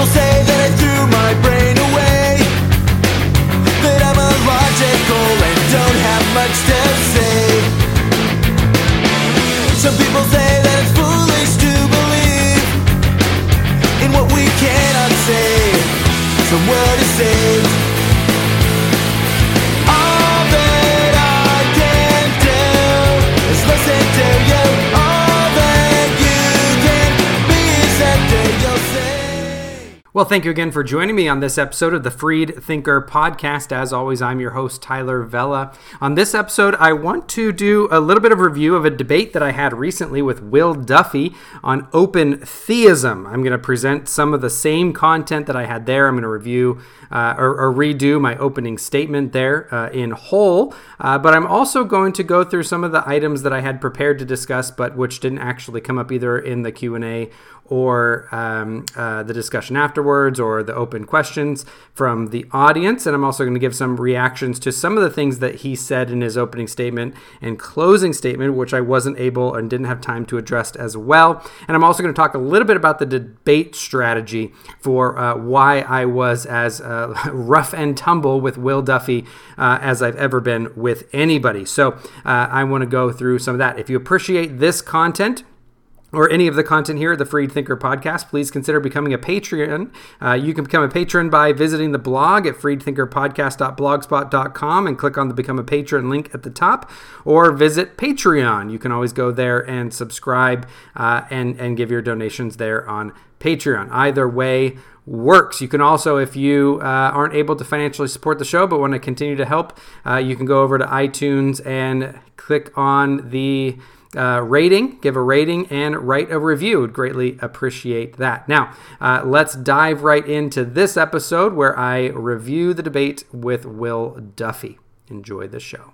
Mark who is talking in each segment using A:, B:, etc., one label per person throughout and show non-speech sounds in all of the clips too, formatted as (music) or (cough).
A: People say that I threw my brain away, that I'm illogical and don't have much to
B: Well, thank you again for joining me on this episode of the Freed Thinker podcast. As always, I'm your host, Tyler Vela. On this episode, I want to do a little bit of review of a debate that I had recently with Will Duffy on open theism. I'm going to present some of the same content that I had there. I'm going to review uh, or, or redo my opening statement there uh, in whole, uh, but I'm also going to go through some of the items that I had prepared to discuss, but which didn't actually come up either in the Q and A or um, uh, the discussion afterwards or the open questions from the audience. And I'm also going to give some reactions to some of the things that he said in his opening statement and closing statement, which I wasn't able and didn't have time to address as well. And I'm also going to talk a little bit about the debate strategy for uh, why I was as uh, (laughs) rough and tumble with Will Duffy uh, as I've ever been with anybody. So uh, I want to go through some of that. If you appreciate this content, or any of the content here at the Freed Thinker podcast, please consider becoming a patron. Uh, you can become a patron by visiting the blog at freedthinkerpodcast.blogspot.com and click on the Become a Patron link at the top, or visit Patreon. You can always go there and subscribe uh, and, and give your donations there on Patreon. Either way, works. You can also, if you uh, aren't able to financially support the show but want to continue to help, uh, you can go over to iTunes and click on the uh, rating, give a rating, and write a review. Would greatly appreciate that. Now, uh, let's dive right into this episode where I review the debate with Will Duffy. Enjoy the show.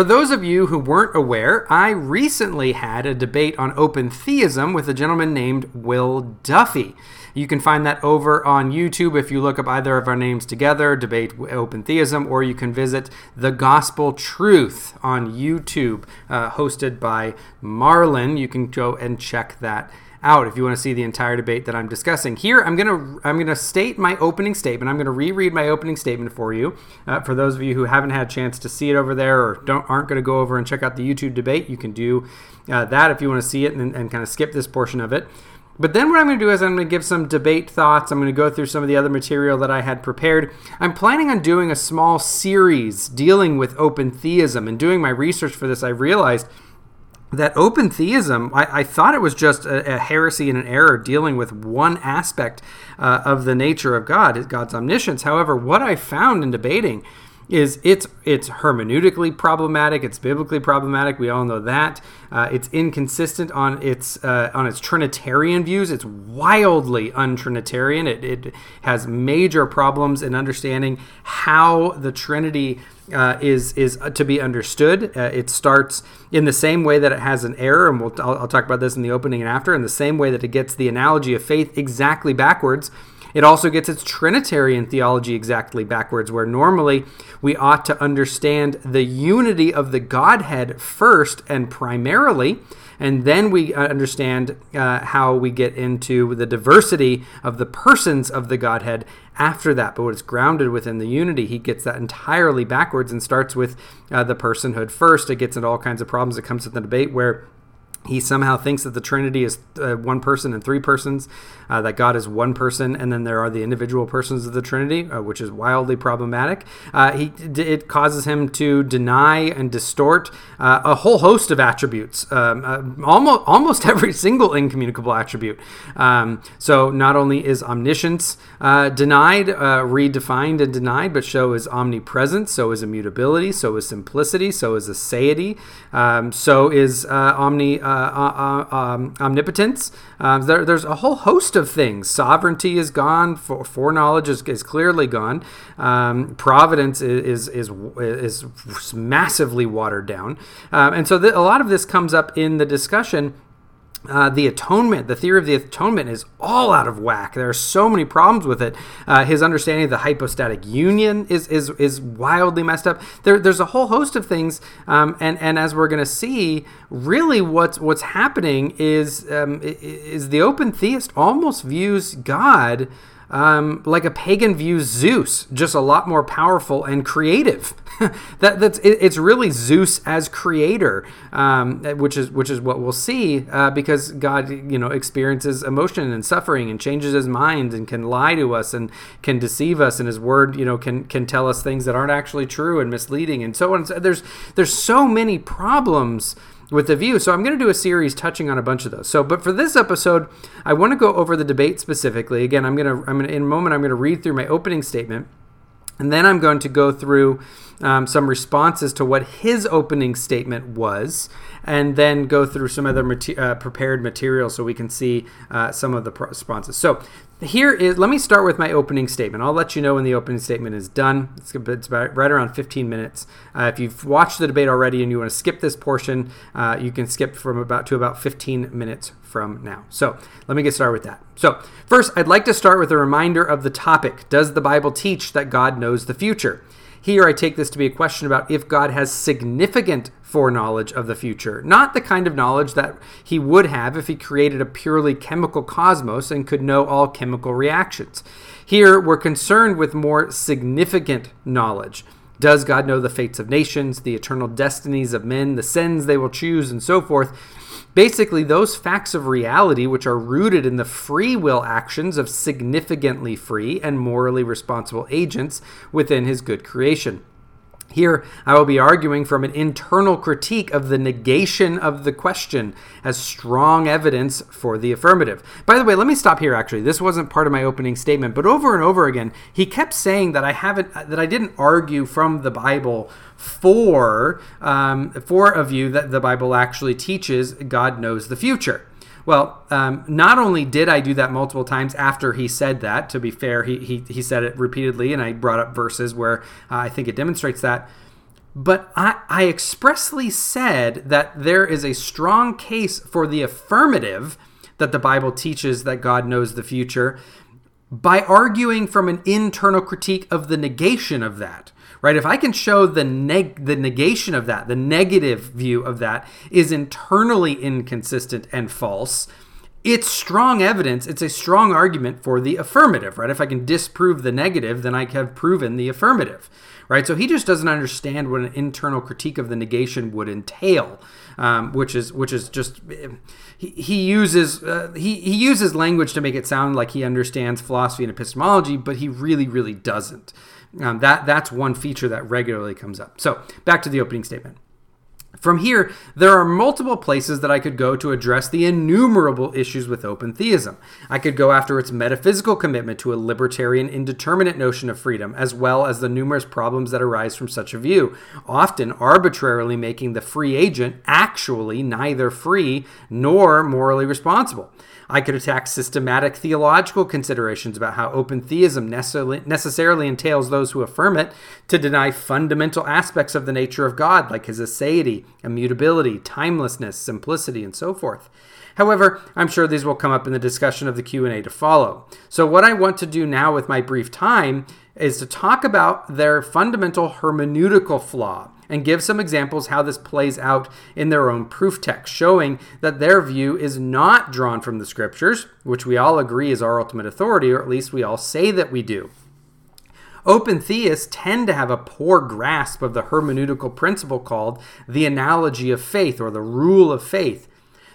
B: For those of you who weren't aware, I recently had a debate on open theism with a gentleman named Will Duffy. You can find that over on YouTube if you look up either of our names together, Debate Open Theism, or you can visit The Gospel Truth on YouTube, uh, hosted by Marlin. You can go and check that out if you want to see the entire debate that I'm discussing. Here, I'm gonna I'm gonna state my opening statement. I'm gonna reread my opening statement for you. Uh, for those of you who haven't had a chance to see it over there or don't aren't going to go over and check out the YouTube debate, you can do uh, that if you want to see it and, and kind of skip this portion of it. But then what I'm going to do is I'm going to give some debate thoughts. I'm going to go through some of the other material that I had prepared. I'm planning on doing a small series dealing with open theism. And doing my research for this, I realized that open theism, I, I, thought it was just a, a, heresy and an error dealing with one aspect uh, of the nature of God, God's omniscience. However, what I found in debating is it's it's hermeneutically problematic. It's biblically problematic. We all know that. Uh, it's inconsistent on its uh, on its Trinitarian views. It's wildly untrinitarian. It, it has major problems in understanding how the Trinity. Uh, is is to be understood. Uh, it starts in the same way that it has an error, and we'll, I'll, I'll talk about this in the opening and after. In the same way that it gets the analogy of faith exactly backwards, it also gets its Trinitarian theology exactly backwards, where normally we ought to understand the unity of the Godhead first and primarily, and then we understand uh, how we get into the diversity of the persons of the Godhead after that. But when it's grounded within the unity, he gets that entirely backwards and starts with uh, the personhood first. It gets into all kinds of problems. It comes to the debate where he somehow thinks that the Trinity is uh, one person and three persons, uh, that God is one person, and then there are the individual persons of the Trinity, uh, which is wildly problematic. Uh, he it causes him to deny and distort uh, a whole host of attributes, um, uh, almost almost (laughs) every single incommunicable attribute. Um, so not only is omniscience denied, redefined, and denied, but show is omnipresence, so is immutability, so is simplicity, so is aseity, um, so is omni uh, uh, um, omnipotence. Um, there, there's a whole host of things. Sovereignty is gone. For, foreknowledge is, is clearly gone. Um, providence is, is is is massively watered down. Um, and so th- a lot of this comes up in the discussion uh, the atonement, the theory of the atonement is all out of whack. There are so many problems with it. Uh, his understanding of the hypostatic union is is, is wildly messed up. There, there's a whole host of things, um, and and as we're going to see, really what's what's happening is um, is the open theist almost views God um, like a pagan views Zeus, just a lot more powerful and creative. (laughs) that that's it, it's really Zeus as creator, um, which is which is what we'll see uh, because God you know experiences emotion and suffering and changes his mind and can lie to us and can deceive us and his word you know can can tell us things that aren't actually true and misleading and so on. So there's there's so many problems with the view. So I'm going to do a series touching on a bunch of those. So, but for this episode, I want to go over the debate specifically. Again, I'm going to, I'm going to, in a moment, I'm going to read through my opening statement, and then I'm going to go through um, some responses to what his opening statement was, and then go through some other mater- uh, prepared material so we can see uh, some of the responses. So, here is let me start with my opening statement. I'll let you know when the opening statement is done. It's, it's about right around 15 minutes. Uh, if you've watched the debate already and you want to skip this portion uh, you can skip from about to about 15 minutes from now. So let me get started with that. So first i'd like to start with a reminder of the topic. Does the bible teach that god knows the future? Here, I take this to be a question about if God has significant foreknowledge of the future, not the kind of knowledge that he would have if he created a purely chemical cosmos and could know all chemical reactions. Here, we're concerned with more significant knowledge. Does God know the fates of nations, the eternal destinies of men, the sins they will choose, and so forth? Basically, those facts of reality which are rooted in the free will actions of significantly free and morally responsible agents within his good creation. Here, I will be arguing from an internal critique of the negation of the question as strong evidence for the affirmative. By the way, let me stop here actually. This wasn't part of my opening statement, but over and over again, he kept saying that I haven't that I didn't argue from the Bible for um, for a view that the Bible actually teaches God knows the future. Well, um, not only did I do that multiple times after he said that, to be fair, he, he, he said it repeatedly, and I brought up verses where uh, I think it demonstrates that. But I, I expressly said that there is a strong case for the affirmative that the Bible teaches that God knows the future by arguing from an internal critique of the negation of that right? If I can show the neg- the negation of that, the negative view of that is internally inconsistent and false, it's strong evidence. It's a strong argument for the affirmative, right? If I can disprove the negative, then I have proven the affirmative, right? So he just doesn't understand what an internal critique of the negation would entail, um, which is which is just he, he uses uh, he he uses language to make it sound like he understands philosophy and epistemology, but he really really doesn't. Um, that that's one feature that regularly comes up. So back to the opening statement. From here, there are multiple places that I could go to address the innumerable issues with open theism. I could go after its metaphysical commitment to a libertarian, indeterminate notion of freedom, as well as the numerous problems that arise from such a view, often arbitrarily making the free agent actually neither free nor morally responsible. I could attack systematic theological considerations about how open theism necessarily entails those who affirm it to deny fundamental aspects of the nature of God, like his aseity, immutability, timelessness, simplicity, and so forth. However, I'm sure these will come up in the discussion of the Q&A to follow. So what I want to do now with my brief time is to talk about their fundamental hermeneutical flaw and give some examples how this plays out in their own proof text, showing that their view is not drawn from the scriptures, which we all agree is our ultimate authority, or at least we all say that we do. Open theists tend to have a poor grasp of the hermeneutical principle called the analogy of faith or the rule of faith.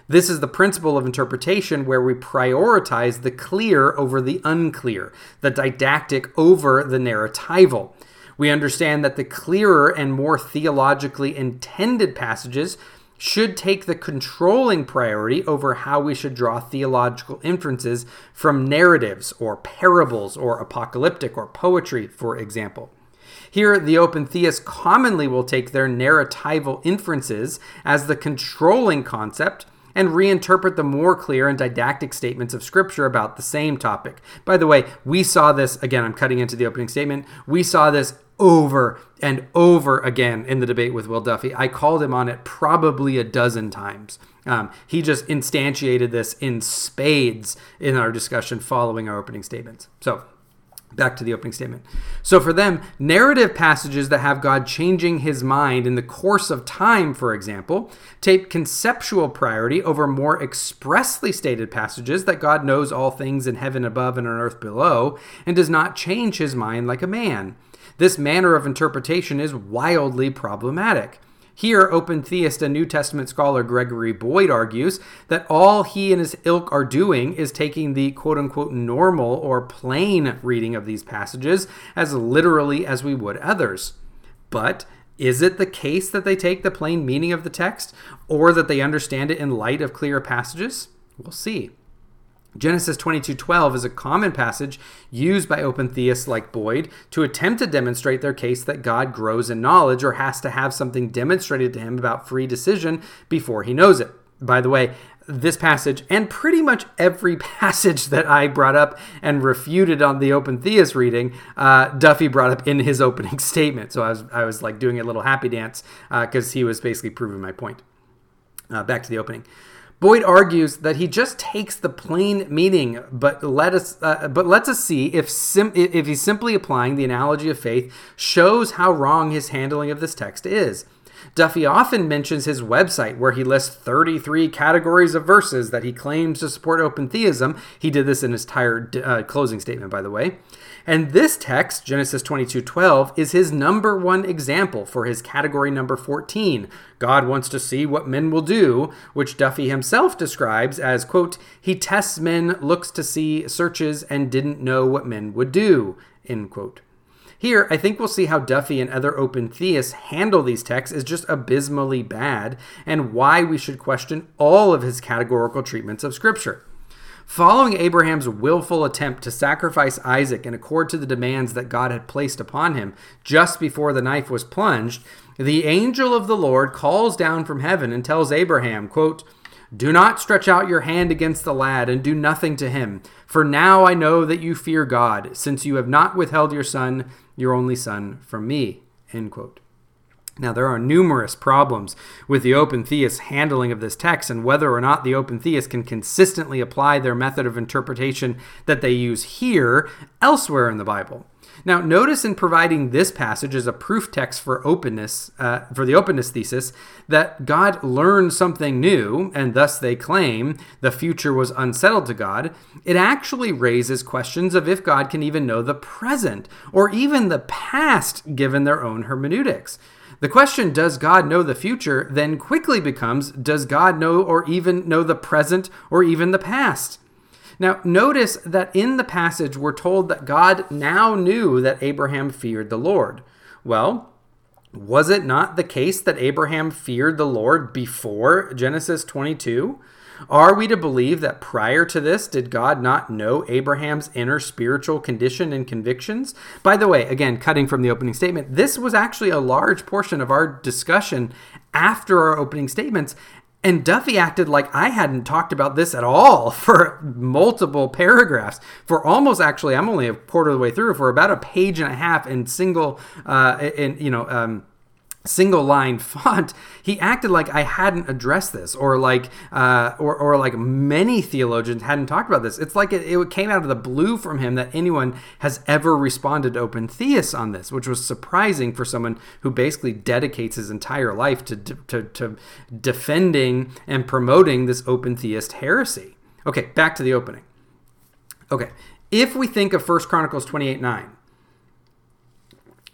B: This is the principle of interpretation where we prioritize the clear over the unclear, the didactic over the narratival. We understand that the clearer and more theologically intended passages should take the controlling priority over how we should draw theological inferences from narratives or parables or apocalyptic or poetry, for example. Here, the open theists commonly will take their narratival inferences as the controlling concept and reinterpret the more clear and didactic statements of Scripture about the same topic. By the way, we saw this, again, I'm cutting into the opening statement, we saw this over and over again in the debate with Will Duffy. I called him on it probably a dozen times. Um, he just instantiated this in spades in our discussion following our opening statements. So, back to the opening statement. So, for them, narrative passages that have God changing his mind in the course of time, for example, take conceptual priority over more expressly stated passages that God knows all things in heaven above and on earth below and does not change his mind like a man. This manner of interpretation is wildly problematic. Here, open theist and New Testament scholar Gregory Boyd argues that all he and his ilk are doing is taking the quote unquote normal or plain reading of these passages as literally as we would others. But is it the case that they take the plain meaning of the text or that they understand it in light of clear passages? We'll see. Genesis 22:12 is a common passage used by open theists like Boyd to attempt to demonstrate their case that God grows in knowledge or has to have something demonstrated to him about free decision before he knows it. By the way, this passage and pretty much every (laughs) passage that I brought up and refuted on the open theist reading, uh, Duffy brought up in his (laughs) opening statement. So I was I was like doing a little happy dance because uh, he was basically proving my point. Uh, back to the opening. Boyd argues that he just takes the plain meaning, but let us, uh, but lets us see if sim- if he's simply applying the analogy of faith shows how wrong his handling of this text is. Duffy often mentions his website where he lists 33 categories of verses that he claims to support open theism. He did this in his entire uh, closing statement, by the way. And this text, Genesis 22:12, is his number one example for his category number 14. God wants to see what men will do, which Duffy himself describes as, quote, he tests men, looks to see, searches, and didn't know what men would do, end quote. Here, I think we'll see how Duffy and other open theists handle these texts is just abysmally bad, and why we should question all of his categorical treatments of Scripture. Following Abraham's willful attempt to sacrifice Isaac in accord to the demands that God had placed upon him just before the knife was plunged, the angel of the Lord calls down from heaven and tells Abraham, quote, do not stretch out your hand against the lad and do nothing to him, for now I know that you fear God, since you have not withheld your son, your only son, from me. End quote. Now, there are numerous problems with the open theist handling of this text and whether or not the open theist can consistently apply their method of interpretation that they use here elsewhere in the Bible. Now, notice in providing this passage as a proof text for openness, uh, for the openness thesis, that God learned something new, and thus they claim the future was unsettled to God. It actually raises questions of if God can even know the present or even the past given their own hermeneutics. The question, does God know the future, then quickly becomes, does God know or even know the present or even the past? Now, notice that in the passage, we're told that God now knew that Abraham feared the Lord. Well, was it not the case that Abraham feared the Lord before Genesis 22? Are we to believe that prior to this, did God not know Abraham's inner spiritual condition and convictions? By the way, again, cutting from the opening statement, this was actually a large portion of our discussion after our opening statements. And Duffy acted like I hadn't talked about this at all (laughs) for multiple paragraphs. For almost actually, I'm only a quarter of the way through, for about a page and a half in single, uh, in, you know, um, single line (laughs) font he acted like i hadn't addressed this or like uh, or, or like many theologians hadn't talked about this. It's like it, it, came out of the blue from him that anyone has ever responded to open theists on this which was surprising for someone who basically dedicates his entire life to, to, to defending and promoting this open theist heresy. Okay back to the opening. Okay if we think of 1 chronicles 28 9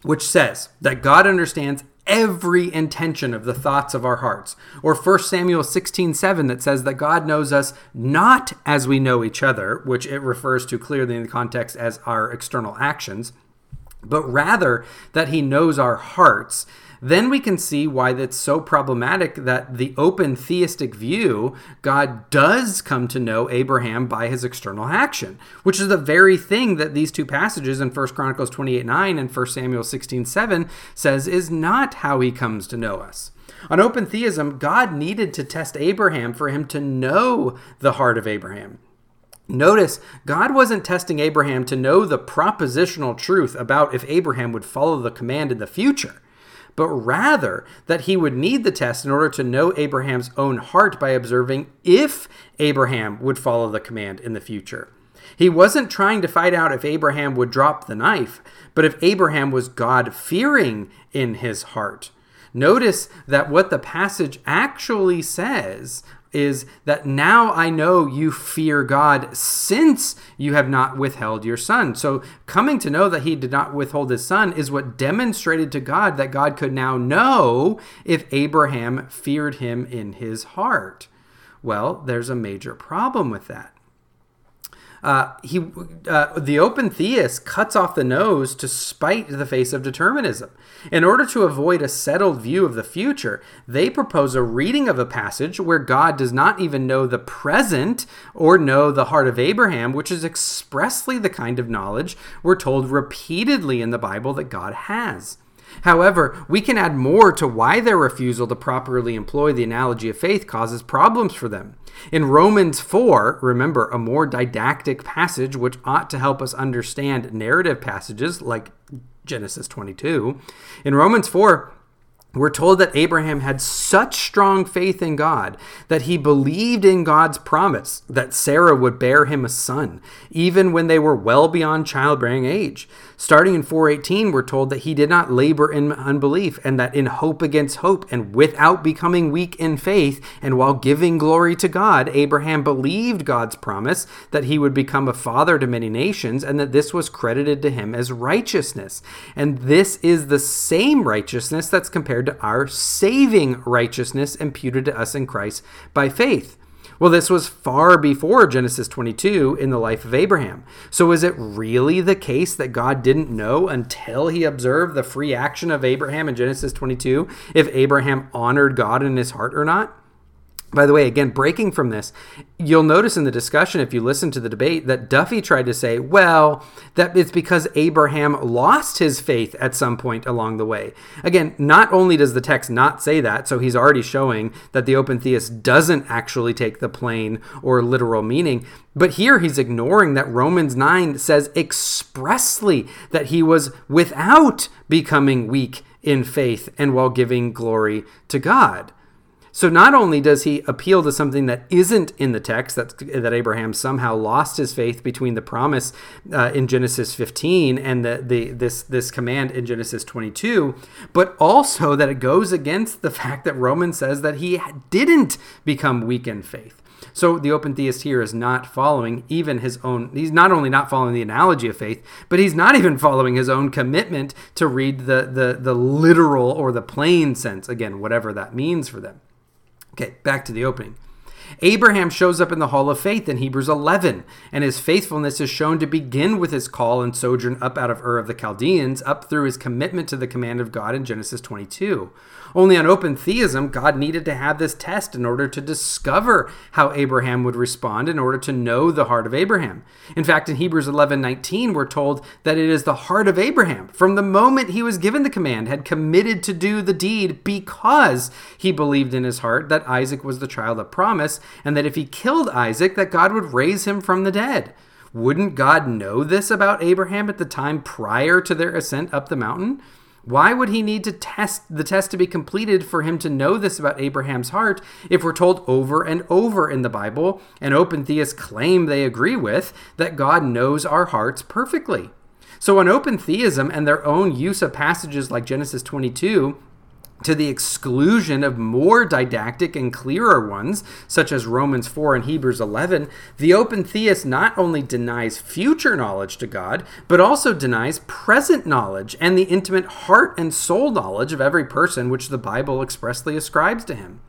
B: which says that God understands every intention of the thoughts of our hearts. Or 1 Samuel 16 7 that says that God knows us not as we know each other, which it refers to clearly in the context as our external actions, but rather that he knows our hearts then we can see why that's so problematic that the open theistic view, God does come to know Abraham by his external action, which is the very thing that these two passages in 1 Chronicles 28 9 and 1 Samuel 16 7 says is not how he comes to know us. On open theism, God needed to test Abraham for him to know the heart of Abraham. Notice, God wasn't testing Abraham to know the propositional truth about if Abraham would follow the command in the future, but rather that he would need the test in order to know Abraham's own heart by observing if Abraham would follow the command in the future. He wasn't trying to find out if Abraham would drop the knife, but if Abraham was God fearing in his heart. Notice that what the passage actually says is that now I know you fear God since you have not withheld your son. So, coming to know that he did not withhold his son is what demonstrated to God that God could now know if Abraham feared him in his heart. Well, there's a major problem with that. Uh, he, uh, the open theist cuts off the nose to spite the face of determinism. In order to avoid a settled view of the future, they propose a reading of a passage where God does not even know the present or know the heart of Abraham, which is expressly the kind of knowledge we're told repeatedly in the Bible that God has. However, we can add more to why their refusal to properly employ the analogy of faith causes problems for them. In Romans 4, remember, a more didactic passage which ought to help us understand narrative passages like Genesis 22. In Romans 4, we're told that Abraham had such strong faith in God that he believed in God's promise that Sarah would bear him a son, even when they were well beyond childbearing age. Starting in 418, we're told that he did not labor in unbelief, and that in hope against hope, and without becoming weak in faith, and while giving glory to God, Abraham believed God's promise that he would become a father to many nations, and that this was credited to him as righteousness. And this is the same righteousness that's compared to our saving righteousness imputed to us in Christ by faith. Well, this was far before Genesis 22 in the life of Abraham. So, is it really the case that God didn't know until he observed the free action of Abraham in Genesis 22 if Abraham honored God in his heart or not? By the way, again, breaking from this, you'll notice in the discussion, if you listen to the debate, that Duffy tried to say, well, that it's because Abraham lost his faith at some point along the way. Again, not only does the text not say that, so he's already showing that the open theist doesn't actually take the plain or literal meaning, but here he's ignoring that Romans 9 says expressly that he was without becoming weak in faith and while giving glory to God. So not only does he appeal to something that isn't in the text, that, that Abraham somehow lost his faith between the promise uh, in Genesis 15 and the, the this this command in Genesis 22, but also that it goes against the (laughs) fact that Romans says that he didn't become weak in faith. So the open theist here is not following even his own, he's not only not following the analogy of faith, but he's not even following his own commitment to read the, the, the literal or the plain sense, again, whatever that means for them. Okay, back to the opening. Abraham shows up in the hall of faith in Hebrews 11, and his faithfulness is shown to begin with his call and sojourn up out of Ur of the Chaldeans, up through his commitment to the command of God in Genesis 22. Only on open theism, God needed to have this test in order to discover how Abraham would respond in order to know the heart of Abraham. In fact, in Hebrews 11:19, we're told that it is the heart of Abraham, from the moment he was given the command, had committed to do the deed because he believed in his heart that Isaac was the child of promise, and that if he killed Isaac, that God would raise him from the dead. Wouldn't God know this about Abraham at the time prior to their ascent up the mountain? Why would he need to test the test to be completed for him to know this about Abraham's heart if we're told over and over in the Bible and open theists claim they agree with that God knows our hearts perfectly? So, on open theism and their own use of passages like Genesis 22 to the exclusion of more didactic and clearer ones, such as Romans 4 and Hebrews 11, the open theist not only denies future knowledge to God, but also denies present knowledge and the intimate heart and soul knowledge of every person which the Bible expressly ascribes to him.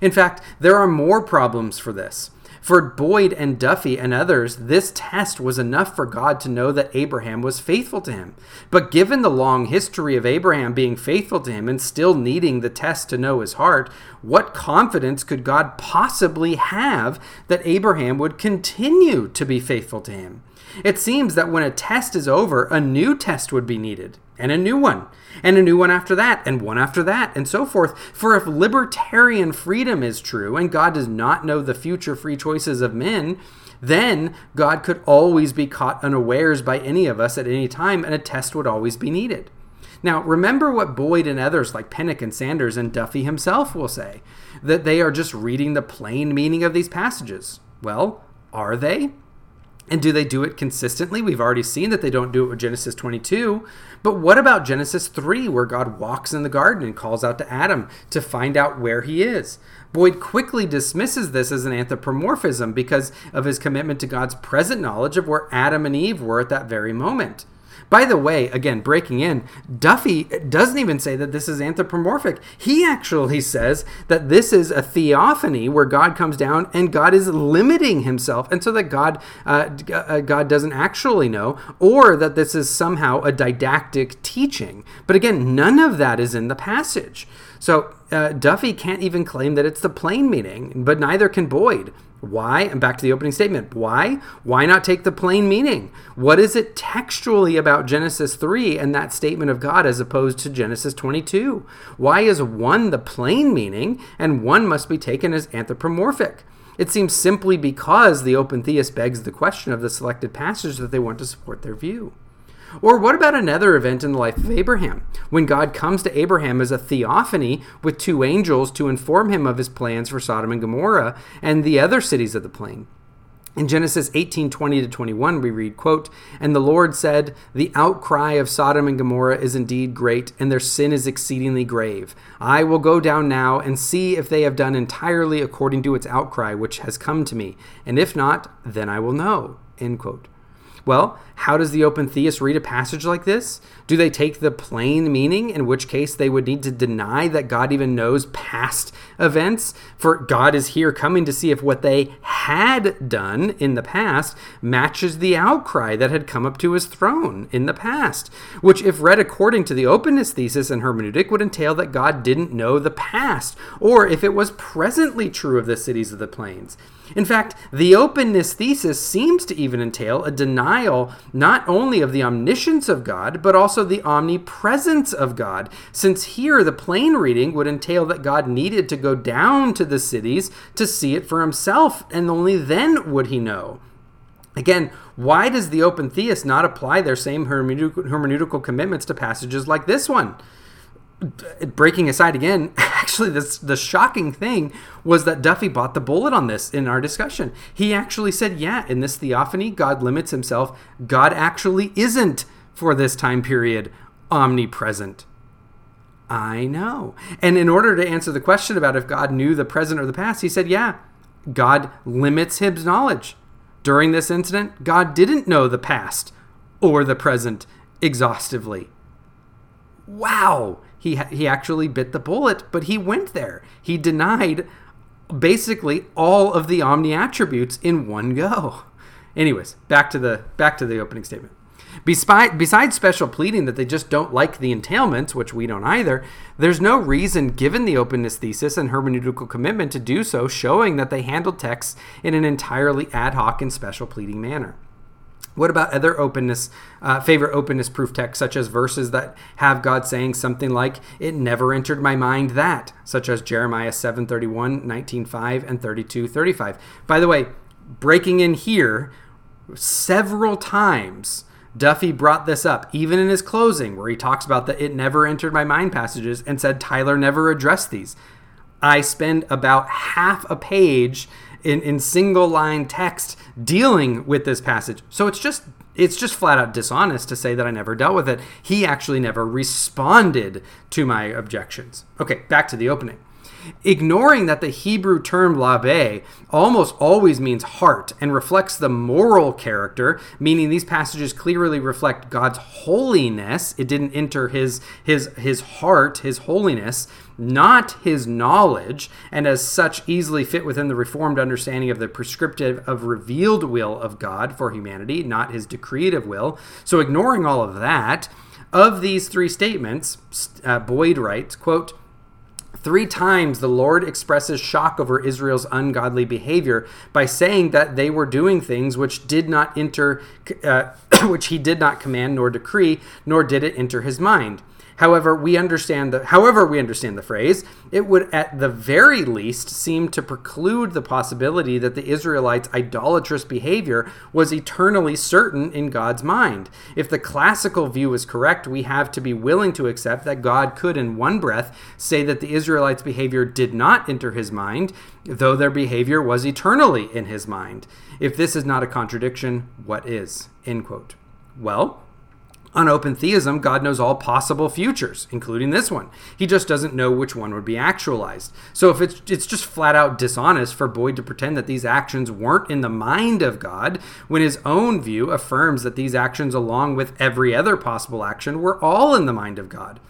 B: In fact, there are more problems for this. For Boyd and Duffy and others, this test was enough for God to know that Abraham was faithful to him. But given the long history of Abraham being faithful to him and still needing the test to know his heart, what confidence could God possibly have that Abraham would continue to be faithful to him? It seems that when a test is over, a new test would be needed, and a new one, and a new one after that, and one after that, and so forth. For if libertarian freedom is true, and God does not know the future free choices of men, then God could always be caught unawares by any of us at any time, and a test would always be needed. Now, remember what Boyd and others like Pinnock and Sanders and Duffy himself will say that they are just reading the plain meaning of these passages. Well, are they? And do they do it consistently? We've already seen that they don't do it with Genesis 22. But what about Genesis 3, where God walks in the garden and calls out to Adam to find out where he is? Boyd quickly dismisses this as an anthropomorphism because of his commitment to God's present knowledge of where Adam and Eve were at that very moment. By the way, again, breaking in, Duffy doesn't even say that this is anthropomorphic. He actually says that this is a theophany where God comes down and God is limiting himself, and so that God uh, uh, God doesn't actually know, or that this is somehow a didactic teaching. But again, none of that is in the passage. So uh, Duffy can't even claim that it's the plain meaning, but neither can Boyd. Why? And back to the opening statement. Why? Why not take the plain meaning? What is it textually about Genesis 3 and that statement of God as opposed to Genesis 22? Why is one the plain meaning and one must be taken as anthropomorphic? It seems simply because the open theist begs the question of the selected passage that they want to support their view. Or what about another event in the life of Abraham? When God comes to Abraham as a theophany with two angels to inform him of his plans for Sodom and Gomorrah and the other cities of the plain. In Genesis 18, 20 to 21, we read, quote, And the Lord said, The outcry of Sodom and Gomorrah is indeed great, and their sin is exceedingly grave. I will go down now and see if they have done entirely according to its outcry which has come to me, and if not, then I will know. End quote. Well, how does the open theist read a passage like this? Do they take the plain meaning, in which case they would need to deny that God even knows past events? For God is here coming to see if what they had done in the past matches the outcry that had come up to his throne in the past, which, if read according to the openness thesis and hermeneutic, would entail that God didn't know the past, or if it was presently true of the cities of the plains. In fact, the openness thesis seems to even entail a denial not only of the omniscience of God, but also the omnipresence of God, since here the plain reading would entail that God needed to go down to the cities to see it for himself, and only then would he know. Again, why does the open theist not apply their same hermeneutical commitments to passages like this one? Breaking aside again, (laughs) actually, this the shocking thing was that Duffy bought the bullet on this in our discussion. He actually said, "Yeah, in this theophany, God limits Himself. God actually isn't for this time period omnipresent." I know. And in order to answer the question about if God knew the present or the past, he said, "Yeah, God limits His knowledge." During this incident, God didn't know the past or the present exhaustively. Wow he he actually bit the bullet, but he went there. He denied basically all of the omni attributes in one go. Anyways, back to the back to the opening statement. Besides, besides special pleading that they just don't like the entailments, which we don't either, there's no reason, given the openness thesis and hermeneutical commitment, to do so, showing that they handled texts in an entirely ad hoc and special pleading manner. What about other openness, uh, favorite openness proof texts, such as verses that have God saying something like, It never entered my mind that, such as Jeremiah 7 31, 19 5, and 32 35. By the way, breaking in here, several times Duffy brought this up, even in his closing, where he talks about the It never entered my mind passages and said Tyler never addressed these. I spend about half a page in, in single line text dealing with this passage. So it's just it's just flat out dishonest to say that I never dealt with it. He actually never responded to my objections. Okay, back to the opening. Ignoring that the Hebrew term labe almost always means heart and reflects the moral character, meaning these passages clearly reflect God's holiness. It didn't enter his his his heart, his holiness not his knowledge, and as such easily fit within the reformed understanding of the prescriptive of revealed will of God for humanity, not his decreative will. So, ignoring all of that, of these three statements, uh, Boyd writes, quote, Three times the Lord expresses shock over Israel's ungodly behavior by saying that they were doing things which did not enter, uh, (clears throat) which he did not command nor decree, nor did it enter his mind. However, we understand the however we understand the phrase, it would at the very least seem to preclude the possibility that the Israelites' idolatrous behavior was eternally certain in God's mind. If the classical view is correct, we have to be willing to accept that God could in one breath say that the Israelites' behavior did not enter his mind, though their behavior was eternally in his mind. If this is not a contradiction, what is? End quote. Well, on open theism, God knows all possible futures, including this one. He just doesn't know which one would be actualized. So if it's it's just flat out dishonest for Boyd to pretend that these actions weren't in the mind of God when his own view affirms that these actions along with every other possible action were all in the mind of God.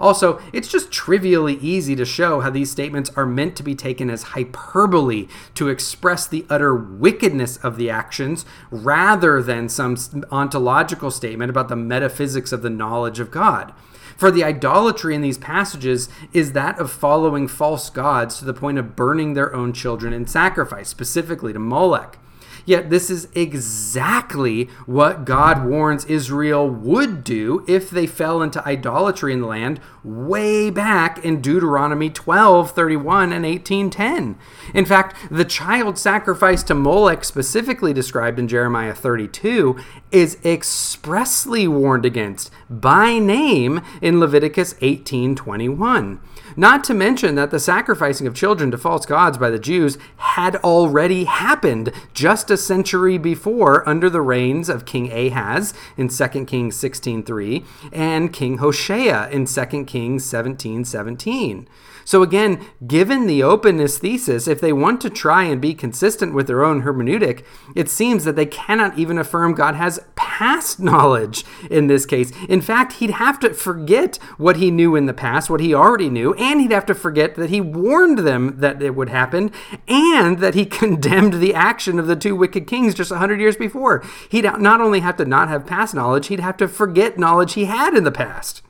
B: Also, it's just trivially easy to show how these statements are meant to be taken as hyperbole to express the utter wickedness of the actions rather than some ontological statement about the metaphysics of the knowledge of God. For the idolatry in these passages is that of following false gods to the point of burning their own children in sacrifice, specifically to Molech. Yet this is exactly what God warns Israel would do if they fell into idolatry in the land way back in Deuteronomy 12, 31, and 1810. In fact, the child sacrifice to Molech, specifically described in Jeremiah 32, is expressly warned against by name in Leviticus 18:21. Not to mention that the sacrificing of children to false gods by the Jews had already happened just a century before under the reigns of King Ahaz in 2 Kings 16:3 and King Hoshea in 2 Kings 17:17. So, again, given the openness thesis, if they want to try and be consistent with their own hermeneutic, it seems that they cannot even affirm God has past (laughs) knowledge in this case. In fact, he'd have to forget what he knew in the past, what he already knew, and he'd have to forget that he warned them that it would happen and that he (laughs) condemned the action of the two wicked kings just 100 years before. He'd not only have to not have past knowledge, he'd have to forget knowledge he had in the past,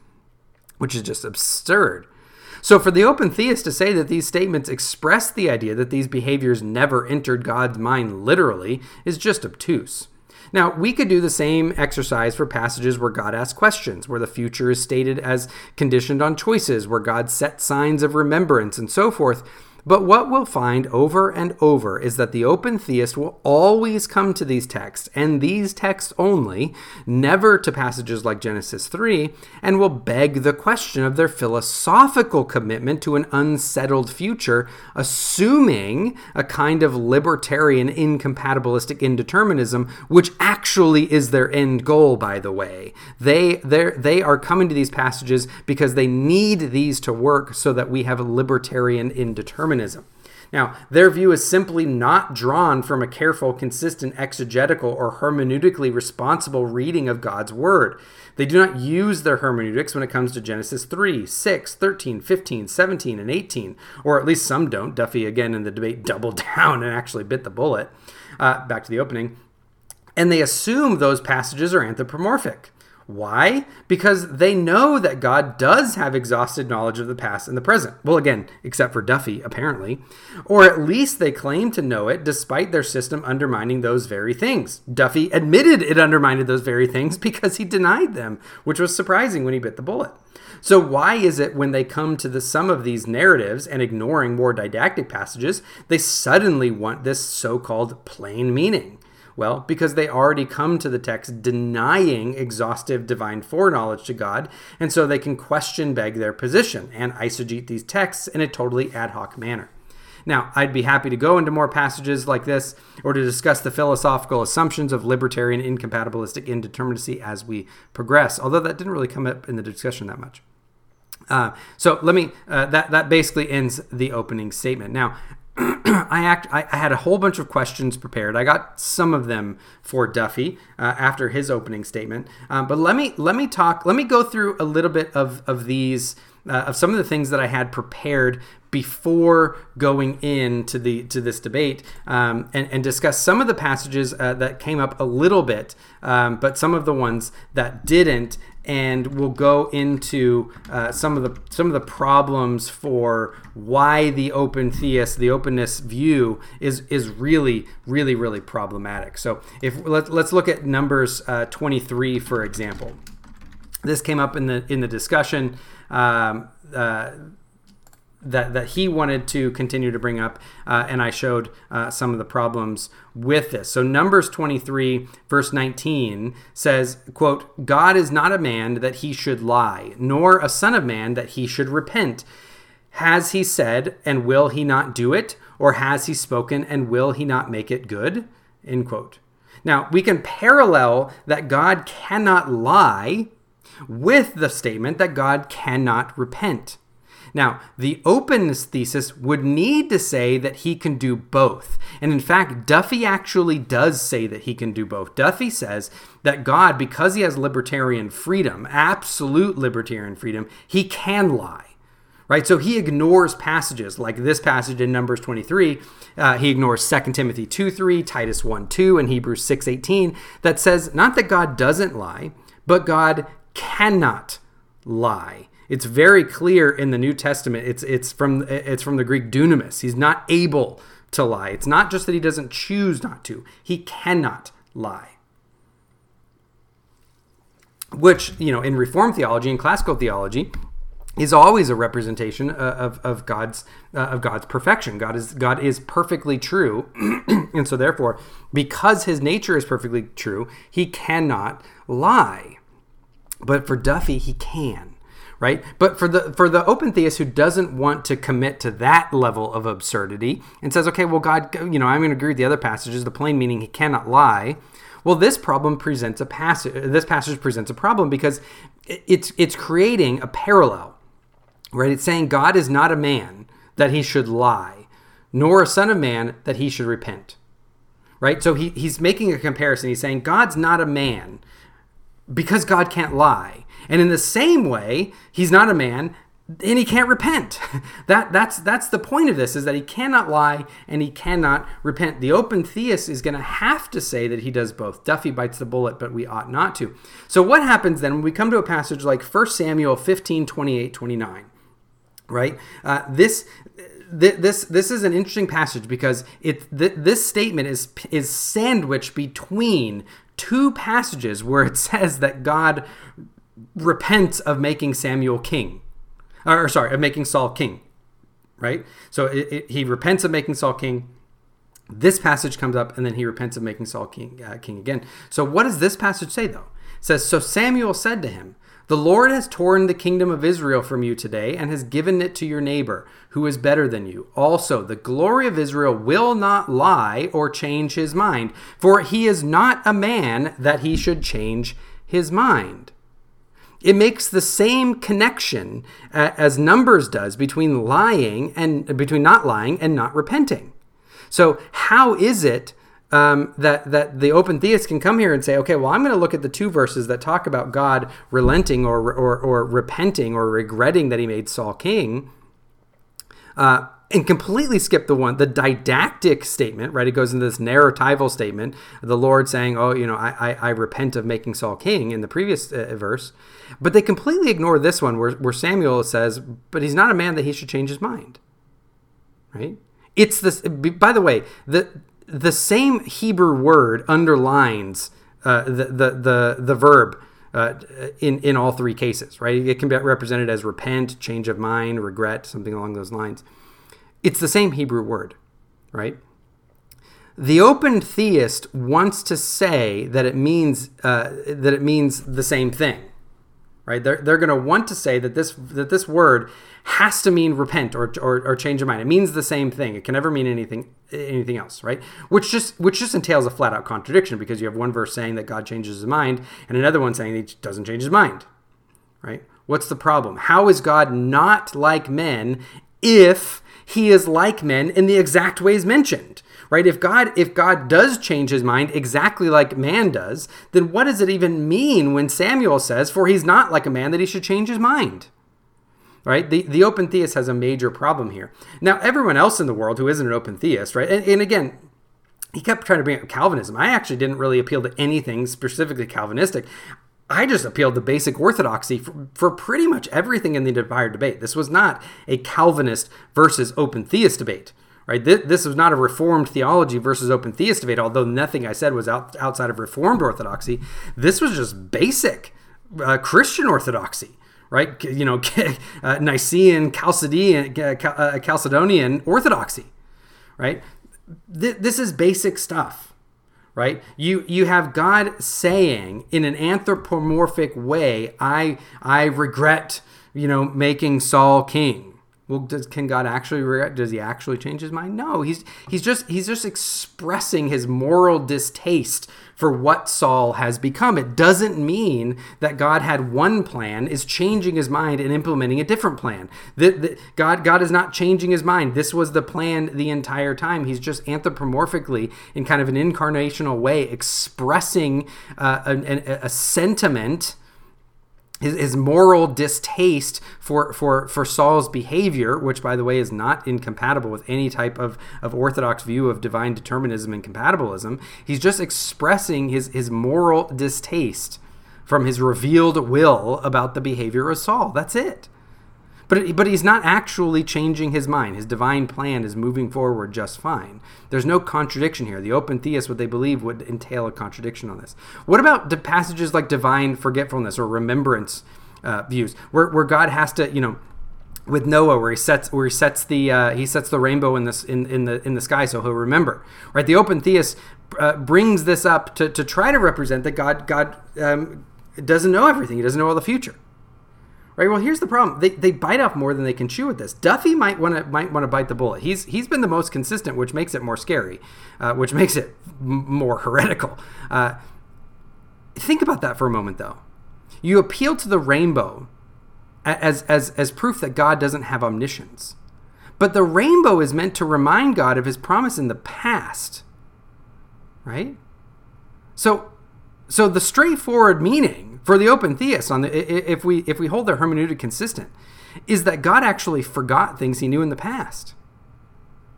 B: which is just absurd. So, for the open theist to say that these statements express the idea that these behaviors never entered God's mind literally is just obtuse. Now, we could do the same exercise for passages where God asks questions, where the future is stated as conditioned on choices, where God sets signs of remembrance, and so forth. But what we'll find over and over is that the open theist will always come to these texts, and these texts only, never to passages like Genesis 3, and will beg the question of their philosophical commitment to an unsettled future, assuming a kind of libertarian incompatibilistic indeterminism, which actually is their end goal, by the way. They, they are coming to these passages because they need these to work so that we have a libertarian indeterminism Now, their view is simply not drawn from a careful, consistent, exegetical, or hermeneutically responsible reading of God's Word. They do not use their hermeneutics when it comes to Genesis 3, 6, 13, 15, 17, and 18, or at least some don't. Duffy, again, in the debate, (laughs) doubled down and actually bit the bullet. Uh, back to the opening. And they assume those passages are anthropomorphic. Why? Because they know that God does have exhausted knowledge of the past and the present. Well, again, except for Duffy, apparently. Or at least they claim to know it despite their system undermining those very things. Duffy admitted it undermined those very things (laughs) because he denied them, which was surprising when he bit the bullet. So, why is it when they come to the sum of these narratives and ignoring more didactic passages, they suddenly want this so called plain meaning? Well, because they already come to the text denying exhaustive divine foreknowledge to God, and so they can question beg their position and eisegete these texts in a totally ad hoc manner. Now, I'd be happy to go into more passages like this or to discuss the philosophical assumptions of libertarian incompatibilistic indeterminacy as we progress, although that didn't really come up in the discussion that much. Uh, so let me uh, that that basically ends the opening statement. Now, (clears throat) I act. I, I, had a whole bunch of questions prepared. I got some of them for Duffy uh, after his opening statement. Um, but let me let me talk. Let me go through a little bit of of these uh, of some of the things that I had prepared before going into the to this debate um, and, and discuss some of the passages uh, that came up a little bit, um, but some of the ones that didn't, and we'll go into uh, some of the some of the problems for why the open theist, the openness view is is really really really problematic. So if let, let's look at Numbers uh, 23 for example. This came up in the in the discussion. Um, uh, that that he wanted to continue to bring up, uh, and I showed uh, some of the problems with this. So Numbers 23 verse 19 says, "quote God is not a man that he should lie, nor a son of man that he should repent. Has he said, and will he not do it, or has he spoken, and will he not make it good?" End quote. Now we can parallel that God cannot lie with the statement that God cannot repent. Now, the openness thesis would need to say that he can do both. And in fact, Duffy actually does say that he can do both. Duffy says that God, because he has libertarian freedom, absolute libertarian freedom, he can lie. Right? So he ignores passages like this passage in Numbers 23. Uh, he ignores 2 Timothy 2 3, Titus 1 2, and Hebrews 6 18 that says not that God doesn't lie, but God cannot lie. It's very clear in the New Testament. It's it's from it's from the Greek dunamis. He's not able to lie. It's not just that he doesn't choose not to. He cannot lie. Which, you know, in Reformed theology and classical theology, is always a representation of, of God's uh, of God's perfection. God is God is perfectly true, (clears throat) and so therefore, because His nature is perfectly true, He cannot lie. But for Duffy, he can right? But for the for the open theist who doesn't want to commit to that level of absurdity and says, okay, well, God, you know, I'm going to agree with the other passages. The plain meaning, He cannot lie. Well, this problem presents a passage. This passage presents a problem because it's it's creating a parallel, right? It's saying God is not a man that He should lie, nor a son of man that He should repent, right? So he, he's making a comparison. He's saying God's not a man because God can't lie. And in the same way, he's not a man and he can't repent. (laughs) that that's that's the point of this is that he cannot lie and he cannot repent. The open theist is going to have to say that he does both. Duffy bites the bullet, but we ought not to. So what happens then when we come to a passage like 1 Samuel 15, 28, 29? Right? Uh, this this this is an interesting passage because it th- this statement is is sandwiched between two passages where it (laughs) says that God repents of making Samuel king, or, sorry, of making Saul king, right? So it, it, he repents of making Saul king. This passage comes up, and then he repents of making Saul king, uh, king again. So what does this passage say, though? It says, So Samuel said to him, The Lord has torn the kingdom of Israel from you today and has given it to your neighbor, who is better than you. Also, the glory of Israel will not lie or change his mind, for he is not a man that he should change his mind. It makes the same connection uh, as Numbers does between lying and between not lying and not repenting. So, how is it um, that that the open theist can come here and say, okay, well, I'm going to look at the two verses that talk about God relenting or or, or repenting or regretting that He made Saul king, uh, and completely skip the one, the didactic statement, right? It goes into this narratival statement, the Lord saying, "Oh, you know, I I, I repent of making Saul king" in the previous uh, verse, but they completely ignore this one where where Samuel says, "But he's not a man that he should change his mind." Right? It's this. By the way, the the same Hebrew word underlines uh, the, the the the verb. Uh, in in all three cases, right? It can be represented as repent, change of mind, regret, something along those lines. It's the same Hebrew word, right? The open theist wants to say that it means uh, that it means the same thing, right? They're, they're going to want to say that this that this word has to mean repent or, or, or change your mind. It means the same thing. It can never mean anything anything else, right? Which just which just entails a flat out contradiction because you have one verse saying that God changes his mind and another one saying he doesn't change his mind, right? What's the problem? How is God not like men if he is like men in the exact ways mentioned right if god if god does change his mind exactly like man does then what does it even mean when samuel says for he's not like a man that he should change his mind right? The, the open theist has a major problem here. Now, everyone else in the world who isn't an open theist, right? And, and again, he kept trying to bring up Calvinism. I actually didn't really appeal to anything specifically Calvinistic. I just appealed to basic orthodoxy for, for pretty much everything in the entire debate. This was not a Calvinist versus open theist debate, right? This, this was not a Reformed theology versus open theist debate, although nothing I said was out, outside of Reformed orthodoxy. This was just basic uh, Christian orthodoxy right? You know, (laughs) uh, Nicene, Chalcedonian, uh, Chalcedonian orthodoxy, right? Th- this is basic stuff, right? You you have God saying in an anthropomorphic way, "I I regret, you know, making Saul king." Well, does, can God actually regret? Does he actually change his mind? No, he's he's just he's just expressing his moral distaste for what Saul has become. It doesn't mean that God had one plan, is changing his mind and implementing a different plan. The, God God is not changing his mind. This was the plan the entire time. He's just anthropomorphically, in kind of an incarnational way, expressing uh, a, a sentiment his, his moral distaste for, for, for Saul's behavior, which, by the way, is not incompatible with any type of, of orthodox view of divine determinism and compatibilism. He's just expressing his, his moral distaste from his revealed will about the behavior of Saul. That's it. But, but he's not actually changing his mind. His divine plan is moving forward just fine. There's no contradiction here. The open theists, what they believe, would entail a contradiction on this. What about the passages like divine forgetfulness or remembrance uh, views, where, where God has to, you know, with Noah, where he sets where he sets the uh, he sets the rainbow in this in, in the in the sky, so he'll remember. Right, the open theist uh, brings this up to, to try to represent that God God um, doesn't know everything. He doesn't know all the future. Right. Well, here's the problem. They, they bite off more than they can chew with this. Duffy might want to might want to bite the bullet. He's he's been the most consistent, which makes it more scary, uh, which (laughs) makes it m- more heretical. Uh, think about that for a moment, though. You appeal to the rainbow as as as proof that God doesn't have omniscience, but the rainbow is meant to remind God of His promise in the past. Right. So so the straightforward meaning for the open theists on the if we if we hold their hermeneutic consistent is that God actually forgot things he knew in the past.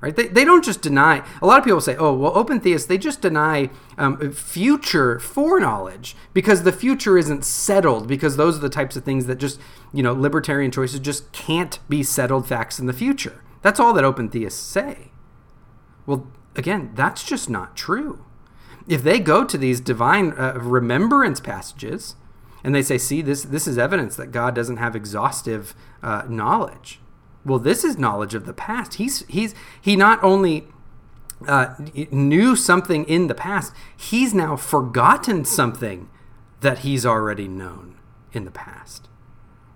B: Right? They, they don't just deny. A lot of people say, oh, well, open theists, they just deny um, future foreknowledge because the future isn't settled, because those are the types of things that just, you know, libertarian choices just can't be settled facts in the future. That's all that open theists say. Well, again, that's just not true. If they go to these divine uh, remembrance passages, and they say, "See, this this is evidence that God doesn't have exhaustive uh, knowledge." Well, this is knowledge of the past. He's he's he not only uh, knew something in the past, he's now forgotten something that he's already known in the past.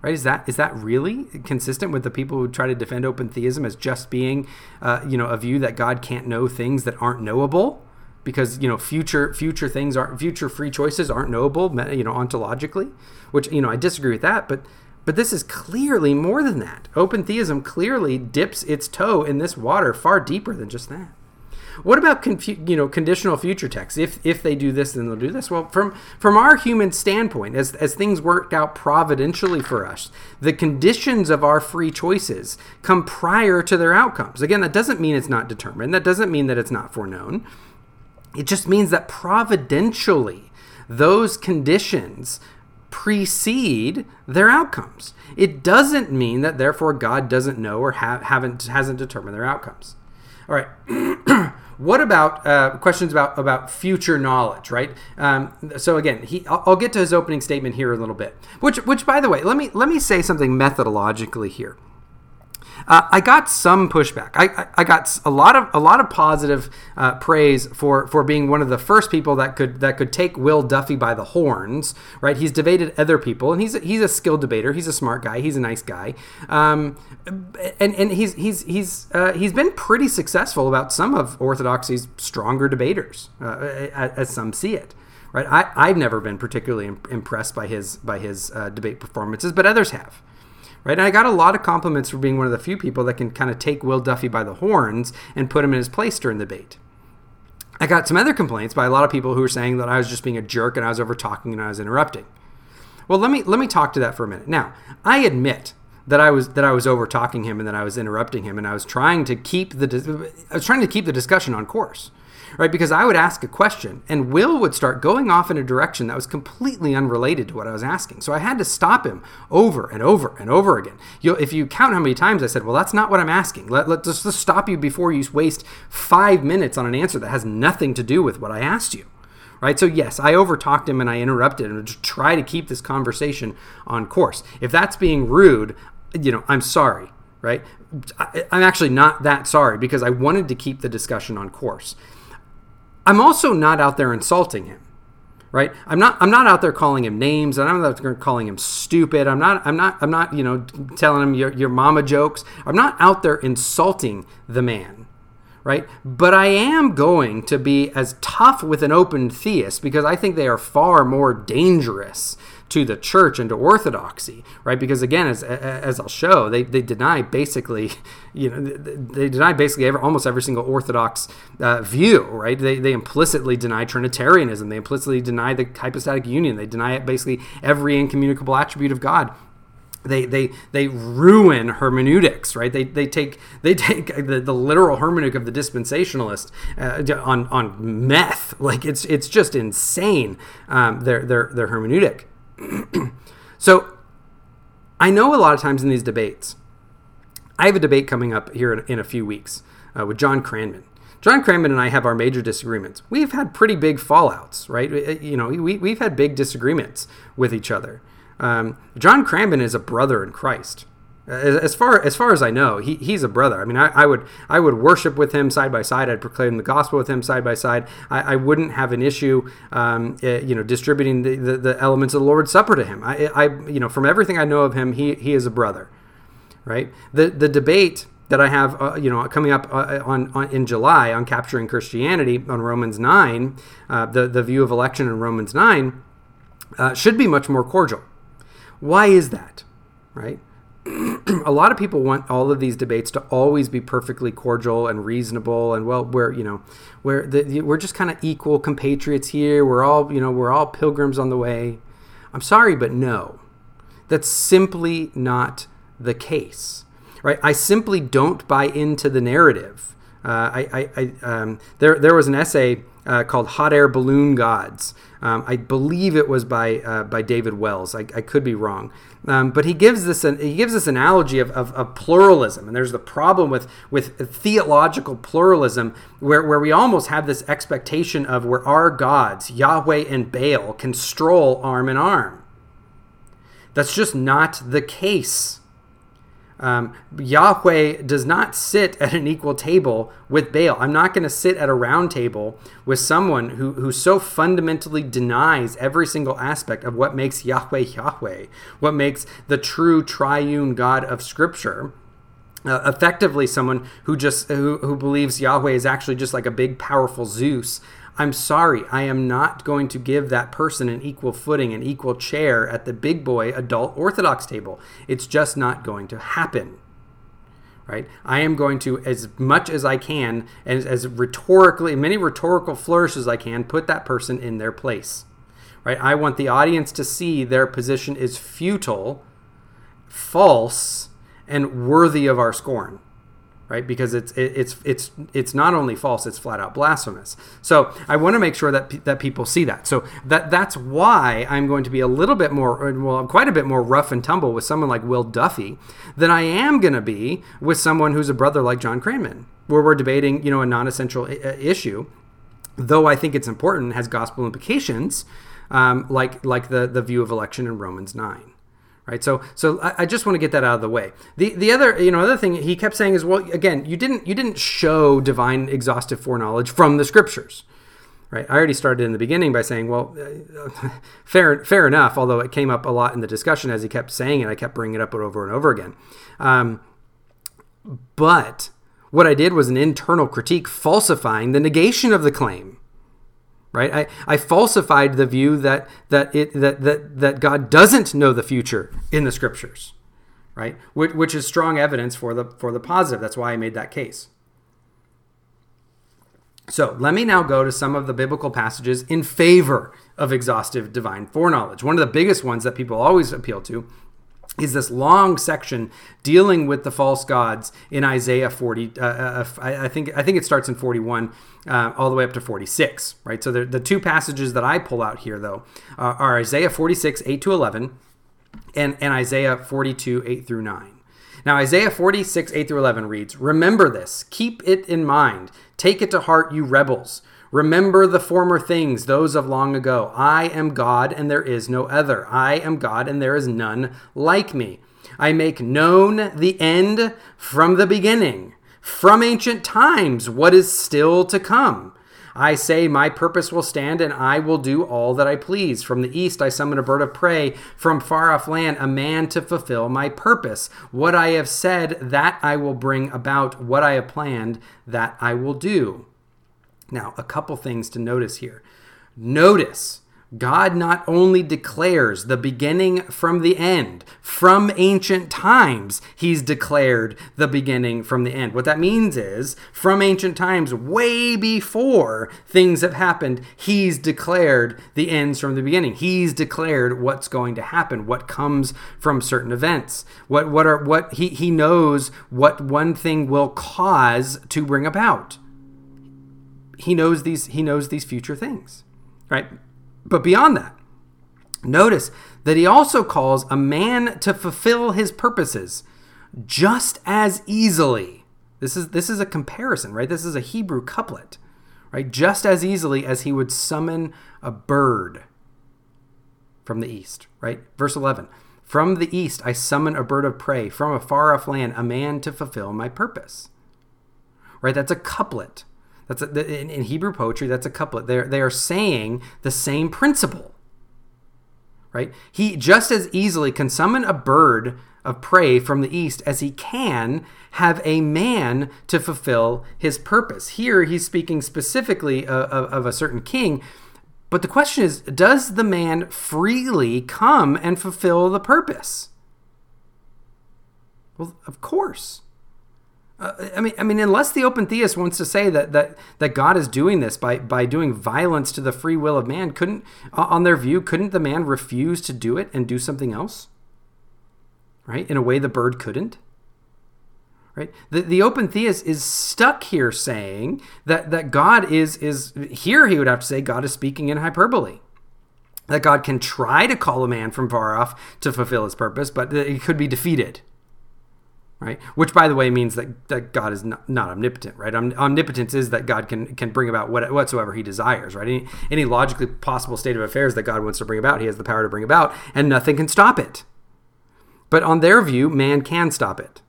B: Right? Is that is that really consistent with the people who try to defend open theism as just being, uh, you know, a view that God can't know things that aren't knowable? Because you know future future things aren't future free choices aren't knowable you know ontologically which you know i disagree with that but but this is clearly more than that open theism clearly dips its toe in this water far deeper than just that what about confu- you know conditional future tense? If if they do this, then they'll do this. Well, from from our human standpoint, as as things work out providentially for us, the conditions of our free choices come prior to their outcomes. Again, that doesn't mean it's not determined. That doesn't mean that it's not foreknown. It just means that providentially, those conditions precede their outcomes. It doesn't mean that therefore God doesn't know or ha- haven't hasn't determined their outcomes. All right. (clears throat) what about uh, questions about about future knowledge? Right. Um, so again, he I'll, I'll get to his opening statement here in a little bit. Which which by the way, let me let me say something methodologically here. Uh, I got some pushback. I, I, I, got a lot of a lot of positive uh, praise for for being one of the first people that could that could take Will Duffy by the horns. Right, he's debated other people, and he's a, he's a skilled debater. He's a smart guy. He's a nice guy, um, and and he's he's he's uh, he's been pretty successful about some of orthodoxy's stronger debaters, uh, as some see it right? I, I've never been particularly impressed by his by his uh, debate performances, but others have right? And I got a lot of compliments for being one of the few people that can kind of take Will Duffy by the horns and put him in his place during the debate. I got some other complaints by a lot of people who were saying that I was just being a jerk and I was over talking and I was interrupting. Well, let me let me talk to that for a minute. Now, I admit that I was that I was over talking him and that I was interrupting him and I was trying to keep the I was trying to keep the discussion on course right because I would ask a question and Will would start going off in a direction that was completely unrelated to what I was asking so I had to stop him over and over and over again you if you count how many times I said well that's not what I'm asking let, let us just stop you before you waste five minutes on an answer that has nothing to do with what I asked you right? So yes, I overtalked him and I interrupted him to try to keep this conversation on course. If that's being rude, you know, I'm sorry, right? I, I'm actually not that sorry because I wanted to keep the discussion on course. I'm also not out there insulting him right? I'm not i'm not out there calling him names and i'm not calling him stupid. I'm not i'm not i'm not you know telling him your, your mama jokes. I'm not out there insulting the man right? But i am going to be as tough with an open theist because i think they are far more dangerous to the church and to orthodoxy, right? Because again, as, as I'll show, they, they deny basically, (laughs) you know, they deny basically every, almost every single orthodox uh, view, right? They, they implicitly deny Trinitarianism. They implicitly deny the hypostatic union. They deny basically every incommunicable attribute of God they they they ruin hermeneutics right they they take they take the, the literal hermeneutic of the dispensationalist uh, on on meth like it's it's just insane um, their their their hermeneutic (clears throat) so I know a lot of times in these debates, I have a debate coming up here in, in a few weeks uh, with John Cranman. John Cranman and I have our major disagreements. We've had pretty big fallouts, right? Uh, you know, we, we've had big disagreements with each other. Um, John Cranman is a brother in Christ. As far as far as I know, he, he's a brother. I mean, I, I, would I would worship with him side by side. I'd proclaim the gospel with him side by side. I, I wouldn't have an issue, um, uh, you know, distributing the, the, the, elements of the Lord's Supper to him. I, I, you know, from everything I know of him, he he is a brother, right? The the debate that I have, uh, you know, coming up uh, on, on, in July on capturing Christianity on Romans nine, uh, the the view of election in Romans nine, uh, should be much more cordial. Why is that, right? (clears throat) (clears throat) a lot of people want all of these debates to always be perfectly cordial and reasonable and well we're you know we're the, we're just kind of equal compatriots here. We're all you know we're all pilgrims on the way. I'm sorry but no. That's simply not the case right? I simply don't buy into the narrative. Uh, I, I, I um, there, there was an essay uh, called "Hot Air Balloon Gods." Um, I believe it was by uh, by David Wells. I, I could be wrong, um, but he gives this an, he gives this analogy of, of, of, pluralism, and there's the problem with with theological pluralism, where where we almost have this expectation of where our gods Yahweh and Baal can stroll arm in arm. That's just not the case. Um, Yahweh does not sit at an equal table with Baal. I'm not going to sit at a round table with someone who, who so fundamentally denies every single aspect of what makes Yahweh Yahweh, what makes the true triune God of Scripture. Uh, effectively, someone who just who, who believes Yahweh is actually just like a big, powerful Zeus I'm sorry, I am not going to give that person an equal footing, an equal chair at the big boy adult Orthodox table. It's just not going to happen. Right? I am going to, as much as I can, as, as rhetorically, many rhetorical flourishes I can, put that person in their place. Right? I want the audience to see their position is futile, false, and worthy of our scorn right? Because it's it's it's it's not only false it's flat out blasphemous. So i want to make sure that that people see that. So that that's why i'm going to be a little bit more uh, well quite a bit more rough and tumble with someone like will duffy than i am going to be with someone who's a brother like john cranman where we're debating you know a non-essential uh, uh, issue. Though i think it's important has gospel implications um, like like the the view of election in romans 9 right? So so I, I, just want to get that out of the way. The the other you know other thing he kept saying is well again you didn't you didn't show divine exhaustive foreknowledge from the scriptures right? I already started in the beginning by saying well (laughs) fair fair enough although it came up a lot in the discussion as he kept saying it i kept bringing it up over and over again. Um, but what i did was an internal critique falsifying the negation of the claim right? I, I falsified the view that that it that, that that god doesn't know the future in the scriptures right? Which, which is strong evidence for the for the positive. That's why i made that case. So let me now go to some of the biblical passages in favor of exhaustive divine foreknowledge. One of the biggest ones that people always appeal to is this long section dealing with the false gods in Isaiah 40. Uh, uh, I, I think I think it starts in 41 uh, all the way up to 46. Right. So the, the two passages that I pull out here though uh, are Isaiah 46 8 to 11 and and Isaiah 42 8 through 9. Now Isaiah 46 8 through 11 reads, "Remember this, keep it in mind, take it to heart, you rebels." Remember the former things, those of long ago. I am God, and there is no other. I am God, and there is none like me. I make known the end from the beginning, from ancient times, what is still to come. I say, My purpose will stand, and I will do all that I please. From the east, I summon a bird of prey. From far off land, a man to fulfill my purpose. What I have said, that I will bring about. What I have planned, that I will do. Now, a couple things to notice here. Notice God not only declares the beginning from the end, from ancient times, He's declared the beginning from the end. What that means is, from ancient times, way before things have happened, He's declared the ends from the beginning. He's declared what's going to happen, what comes from certain events. What what are what He He knows what one thing will cause to bring about he knows these he knows these future things right? But beyond that notice that he also calls a man to fulfill his purposes just as easily. This is this is a comparison right? This is a hebrew couplet right? Just as easily as he would summon a bird from the east right? Verse 11 from the east i summon a bird of prey. From a far off land a man to fulfill my purpose right? That's a couplet that's a, in, in Hebrew poetry. That's a couplet. They're they are saying the same principle, right? He just as easily can summon a bird of prey from the east as he can have a man to fulfill his purpose. Here, he's speaking specifically of, of, of a certain king. But the question is, does the man freely come and fulfill the purpose? Well, of course. Uh, I mean, I mean, unless the open theist wants to say that that that God is doing this by by doing violence to the free will of man, couldn't, on their view, couldn't the man refuse to do it and do something else? Right, in a way the bird couldn't. Right, the the open theist is stuck here saying that that God is is here. He would have to say God is speaking in hyperbole that God can try to call a man from far off to fulfill his purpose, but it could be defeated right? Which, by the way, means that, that God is not, not omnipotent, right? Om, omnipotence is that God can can bring about what, whatsoever He desires, right? Any, any logically possible state of affairs that God wants to bring about, He has the power to bring about, and nothing can stop it. But on their view, man can stop it,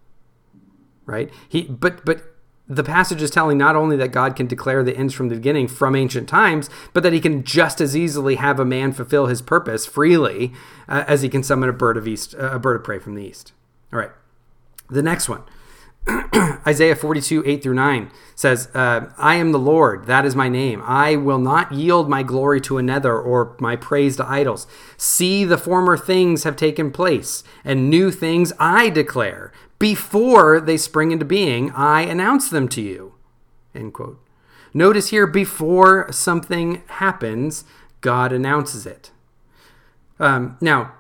B: right? He, but but the passage is telling not only that God can declare the ends from the beginning from ancient times, but that He can just as easily have a man fulfill his purpose freely uh, as He can summon a bird of east, uh, a bird of prey from the east. All right. The next one, (clears throat) Isaiah 42, 8 through 9 says, uh, I am the Lord, that is my name. I will not yield my glory to another or my praise to idols. See, the former things have taken place, and new things I declare. Before they spring into being, I announce them to you. End quote. Notice here, before something happens, God announces it. Um, now,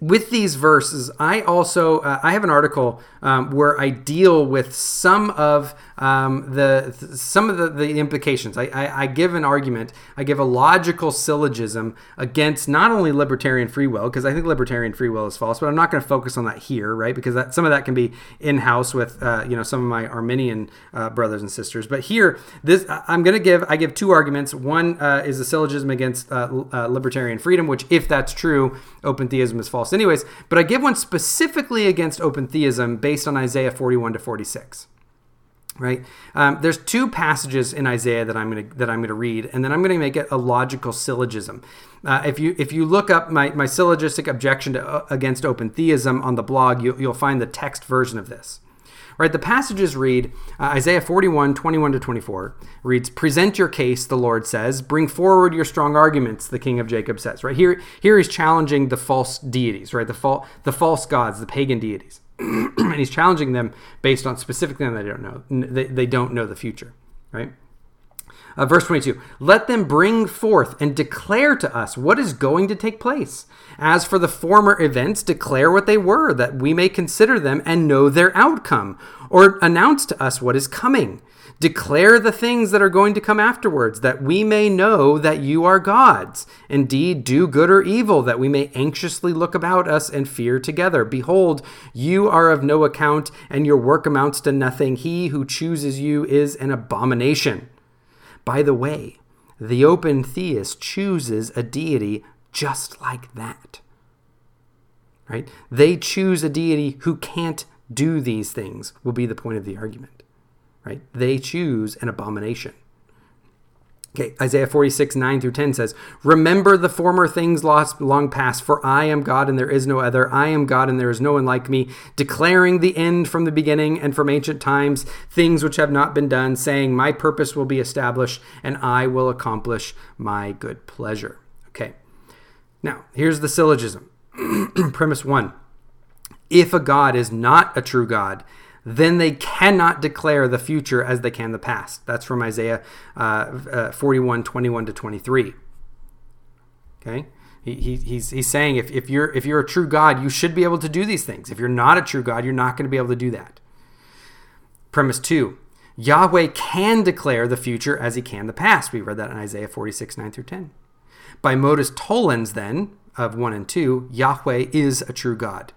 B: with these verses, I also uh, I have an article um, where I deal with some of um, the some of the, the implications. I, I, I, give an argument, I give a logical syllogism against not only libertarian free will, because I think libertarian free will is false, but I'm not going to focus on that here, right? Because that, some of that can be in house with uh, you know some of my Arminian uh, brothers and sisters. But here, this I'm going to give I give two arguments. One uh, is a syllogism against uh, uh, libertarian freedom, which if that's true, open theism is false anyways. But I give one specifically against open theism based on Isaiah 41 to 46 right? Um, there's two passages in isaiah that i'm going to that i'm going to read and then i'm going to make it a logical syllogism. Uh, if you if you look up my, my syllogistic objection to, uh, against open theism on the blog you, you'll find the text version of this. Right the passages read uh, isaiah 41 21 to 24 reads present your case the lord says bring forward your strong arguments the king of jacob says right? Here here he's challenging the false deities right? The, fa- the false gods the pagan deities (clears throat) and he's challenging them based on specifically they don't know they, they don't know the future right Uh, verse 22 Let them bring forth and declare to us what is going to take place. As for the former events, declare what they were, that we may consider them and know their outcome, or announce to us what is coming. Declare the things that are going to come afterwards, that we may know that you are gods. Indeed, do good or evil, that we may anxiously look about us and fear together. Behold, you are of no account, and your work amounts to nothing. He who chooses you is an abomination. By the way, the open theist chooses a deity just like that. Right? They choose a deity who can't do these things, will be the point of the argument right? They choose an abomination. Okay, Isaiah 46, 9 through 10 says, Remember the former things lost long past, for I am God and there is no other. I am God and there is no one like me, declaring the end from the beginning and from ancient times, things which have not been done, saying, My purpose will be established and I will accomplish my good pleasure. Okay, now here's the syllogism. (clears throat) Premise one If a God is not a true God, then they cannot declare the future as they can the past. That's from Isaiah uh, uh, 41, 21 to 23. Okay? He, he, he's, he's saying if, if, you're, if you're a true God, you should be able to do these things. If you're not a true God, you're not going to be able to do that. Premise two Yahweh can declare the future as he can the past. We read that in Isaiah 46, 9 through 10. By modus tollens, then, of 1 and 2, Yahweh is a true God.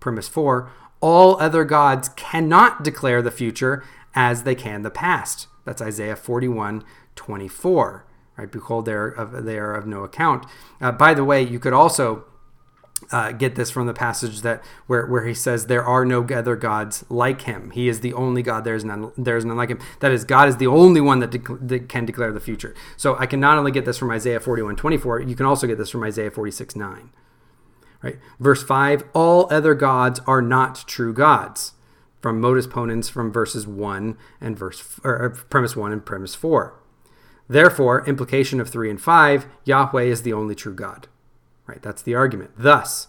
B: Premise 4 all other gods cannot declare the future as they can the past. That's Isaiah 41 24. Right? Behold, they are of, they are of no account. Uh, by the way, you could also uh, get this from the passage that where, where he says there are no other gods like him. He is the only God. There is none. There is none like him. That is, God is the only one that, de- that can declare the future. So I can not only get this from Isaiah 41, 24, you can also get this from Isaiah 46, 9. Right? Verse 5 All other gods are not true gods. From modus ponens from verses 1 and verse or premise 1 and premise 4. Therefore, implication of 3 and 5, Yahweh is the only true God. Right? That's the argument. Thus,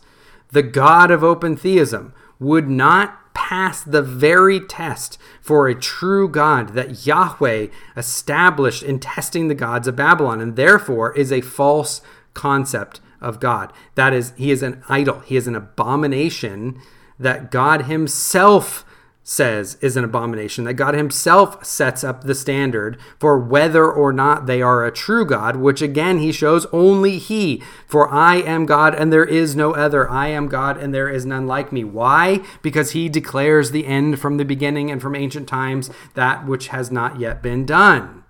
B: the God of open theism would not pass the very test for a true God that Yahweh established in testing the gods of Babylon, and therefore is a false concept of God. That is, he is an idol. He is an abomination that God himself says is an abomination, that God himself sets up the standard for whether or not they are a true God, which again he shows only he. For I am God and there is no other. I am God and there is none like me. Why? Because he declares the end from the beginning and from ancient times, that which has not yet been done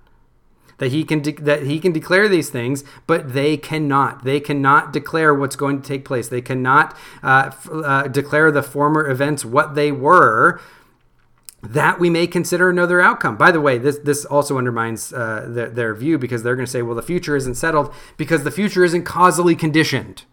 B: that he can de- that he can declare these things, but they cannot. They cannot declare what's going to take place. They cannot uh, f- uh, declare the former events what they were. That we may consider another outcome. By the way, this this also undermines uh, their, their view because they're going to say, well, the future isn't settled because the future isn't causally conditioned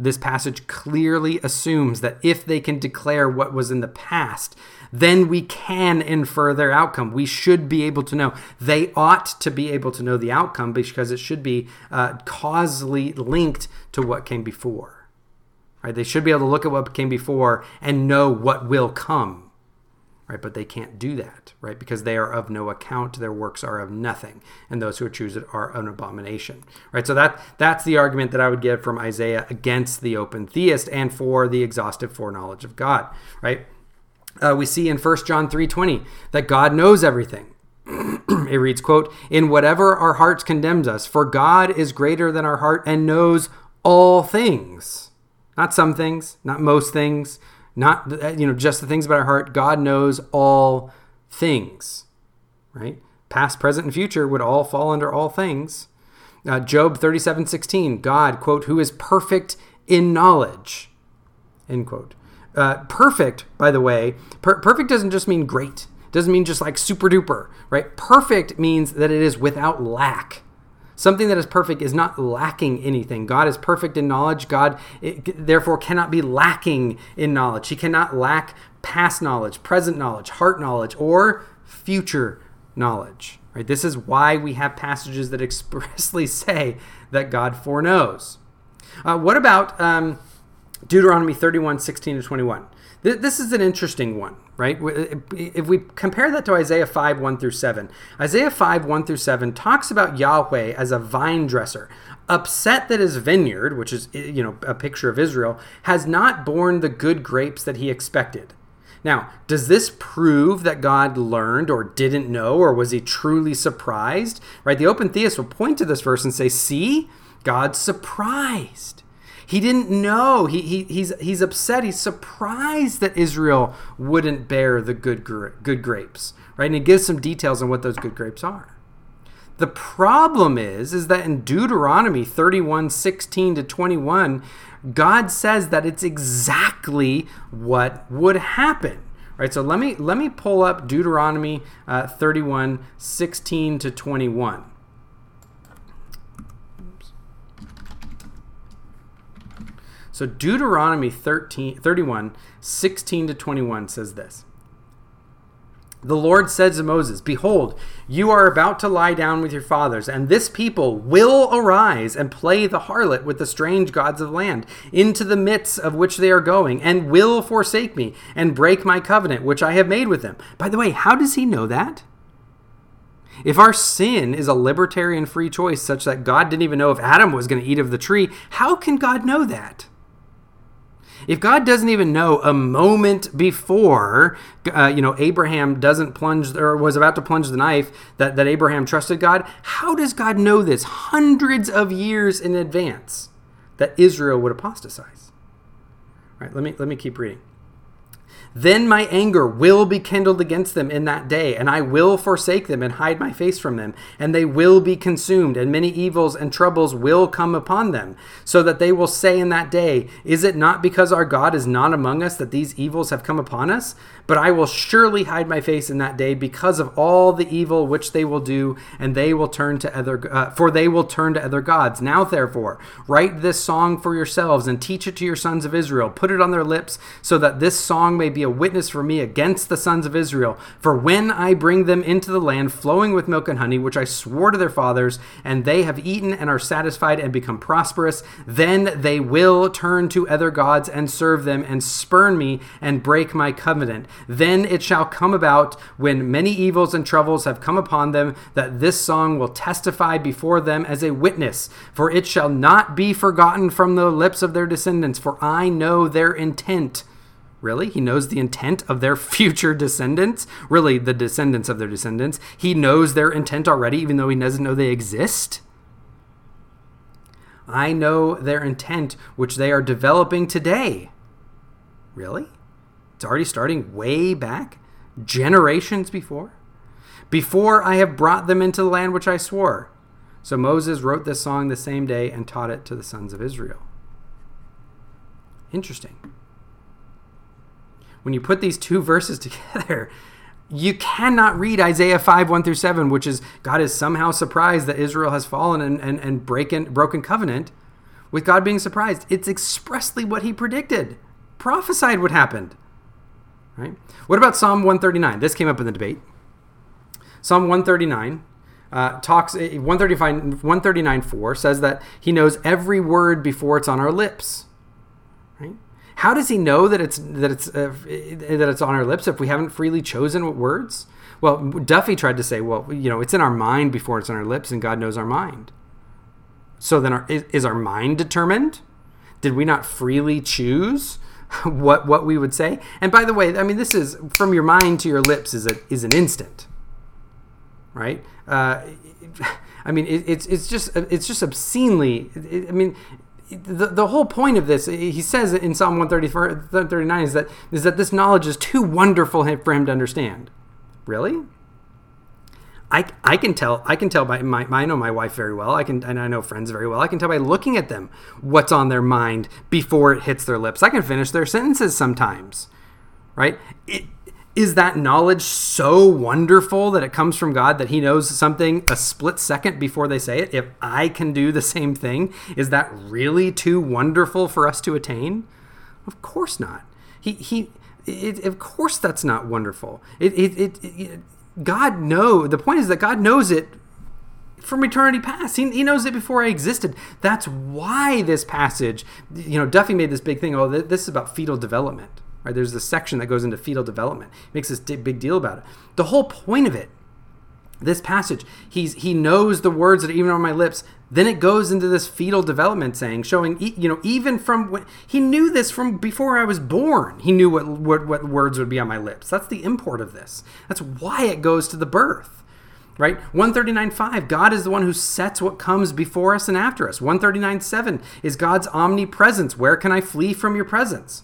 B: this passage clearly assumes that if they can declare what was in the past, then we can infer their outcome. We should be able to know. They ought to be able to know the outcome because it should be uh, causally linked to what came before. Right? They should be able to look at what came before and know what will come right? But they can't do that, right? Because they are of no account; their works are of nothing, and those who choose it are an abomination, right? So that that's the argument that I would give from Isaiah against the open theist and for the exhaustive foreknowledge of God, right? Uh, we see in 1 John 3:20 that God knows everything. (clears throat) it reads, quote, "In whatever our hearts condemns us, for God is greater than our heart and knows all things." Not some things, not most things, not you know just the things about our heart god knows all things right past present and future would all fall under all things uh, job 37 16 god quote who is perfect in knowledge end quote uh, perfect by the way per- perfect doesn't just mean great doesn't mean just like super duper right perfect means that it is without lack Something that is perfect is not lacking anything. God is perfect in knowledge. God, it, therefore, cannot be lacking in knowledge. He cannot lack past knowledge, present knowledge, heart knowledge, or future knowledge. Right? This is why we have passages that (laughs) expressly say that God foreknows. Uh, what about um, Deuteronomy 31 16 to 21? This is an interesting one, right? If we compare that to Isaiah 5, 1 through 7, Isaiah 5, 1 through 7 talks about Yahweh as a vine dresser, upset that his vineyard, which is, you know, a picture of Israel, has not borne the good grapes that he expected. Now, does this prove that God learned or didn't know, or was he truly surprised? Right? The open theist will point to this verse and say, see, God's surprised. He didn't know. He, he, he's, he's upset. He's surprised that Israel wouldn't bear the good, good grapes. Right? And he gives some details on what those good grapes are. The problem is, is that in Deuteronomy 31, 16 to 21, God says that it's exactly what would happen. Right, so let me let me pull up Deuteronomy uh, 31, 16 to 21. So Deuteronomy 13, 31, 16 to 21 says this. The Lord said to Moses, Behold, you are about to lie down with your fathers, and this people will arise and play the harlot with the strange gods of land, into the midst of which they are going, and will forsake me, and break my covenant which I have made with them. By the way, how does he know that? If our sin is a libertarian free choice, such that God didn't even know if Adam was going to eat of the tree, how can God know that? If God doesn't even know a moment before, uh, you know, Abraham doesn't plunge or was about to plunge the knife that, that Abraham trusted God, how does God know this hundreds of years in advance that Israel would apostatize? All right, let me let me keep reading. Then my anger will be kindled against them in that day, and I will forsake them and hide my face from them, and they will be consumed, and many evils and troubles will come upon them, so that they will say in that day, Is it not because our God is not among us that these evils have come upon us? But I will surely hide my face in that day because of all the evil which they will do, and they will turn to other, uh, for they will turn to other gods. Now therefore, write this song for yourselves and teach it to your sons of Israel. Put it on their lips, so that this song may be a witness for me against the sons of Israel. For when I bring them into the land flowing with milk and honey, which I swore to their fathers, and they have eaten and are satisfied and become prosperous, then they will turn to other gods and serve them and spurn me and break my covenant. Then it shall come about when many evils and troubles have come upon them that this song will testify before them as a witness. For it shall not be forgotten from the lips of their descendants, for I know their intent. Really? He knows the intent of their (laughs) future descendants? Really, the descendants of their descendants? He knows their intent already, even though he doesn't know they exist? I know their intent, which they are developing today. Really? It's already starting way back, generations before? Before I have brought them into the land which I swore. So Moses wrote this song the same day and taught it to the sons of Israel. Interesting when you put these two verses (laughs) together, you cannot read Isaiah 5, 1 through 7, which is God is somehow surprised that Israel has fallen and, and, and breaking, broken covenant, with God being surprised. It's expressly what he predicted, prophesied what happened. Right? What about Psalm 139? This came up in the debate. Psalm 139 uh, talks, 135, 139 4 says that he knows every word before it's on our lips. Right? How does he know that it's that it's uh, that it's on our lips if we haven't freely chosen what words? Well, Duffy tried to say, well, you know, it's in our mind before it's on our lips, and God knows our mind. So then, our, is, is our mind determined? Did we not freely choose (laughs) what what we would say? And by the way, I mean this is from your mind to your lips is a is an instant, right? Uh, (laughs) I mean, it, it's it's just it's just obscenely. It, I mean, the, the whole point of this, he says in Psalm 139, is that is that this knowledge is too wonderful for him to understand. Really? I, I can tell I can tell by my, I know my wife very well I can and I know friends very well I can tell by looking at them what's on their mind before it hits their lips I can finish their sentences sometimes right it, is that knowledge so wonderful that it comes from God that He knows something a split second before they say it? If I can do the same thing, is that really too wonderful for us to attain? Of course not. He, he, it, of course that's not wonderful. It, it, it, it, God know. The point is that God knows it from eternity past. He, he knows it before I existed. That's why this passage, you know, Duffy made this big thing. Oh, this is about fetal development Right? There's this section that goes into fetal development. He makes this big deal about it. The whole point of it, this passage, he's he knows the words that are even on my lips. Then it goes into this fetal development saying, showing you know even from when he knew this from before I was born. He knew what what, what words would be on my lips. That's the import of this. That's why it goes to the birth right 139.5 god is the one who sets what comes before us and after us 139.7 is god's omnipresence where can i flee from your presence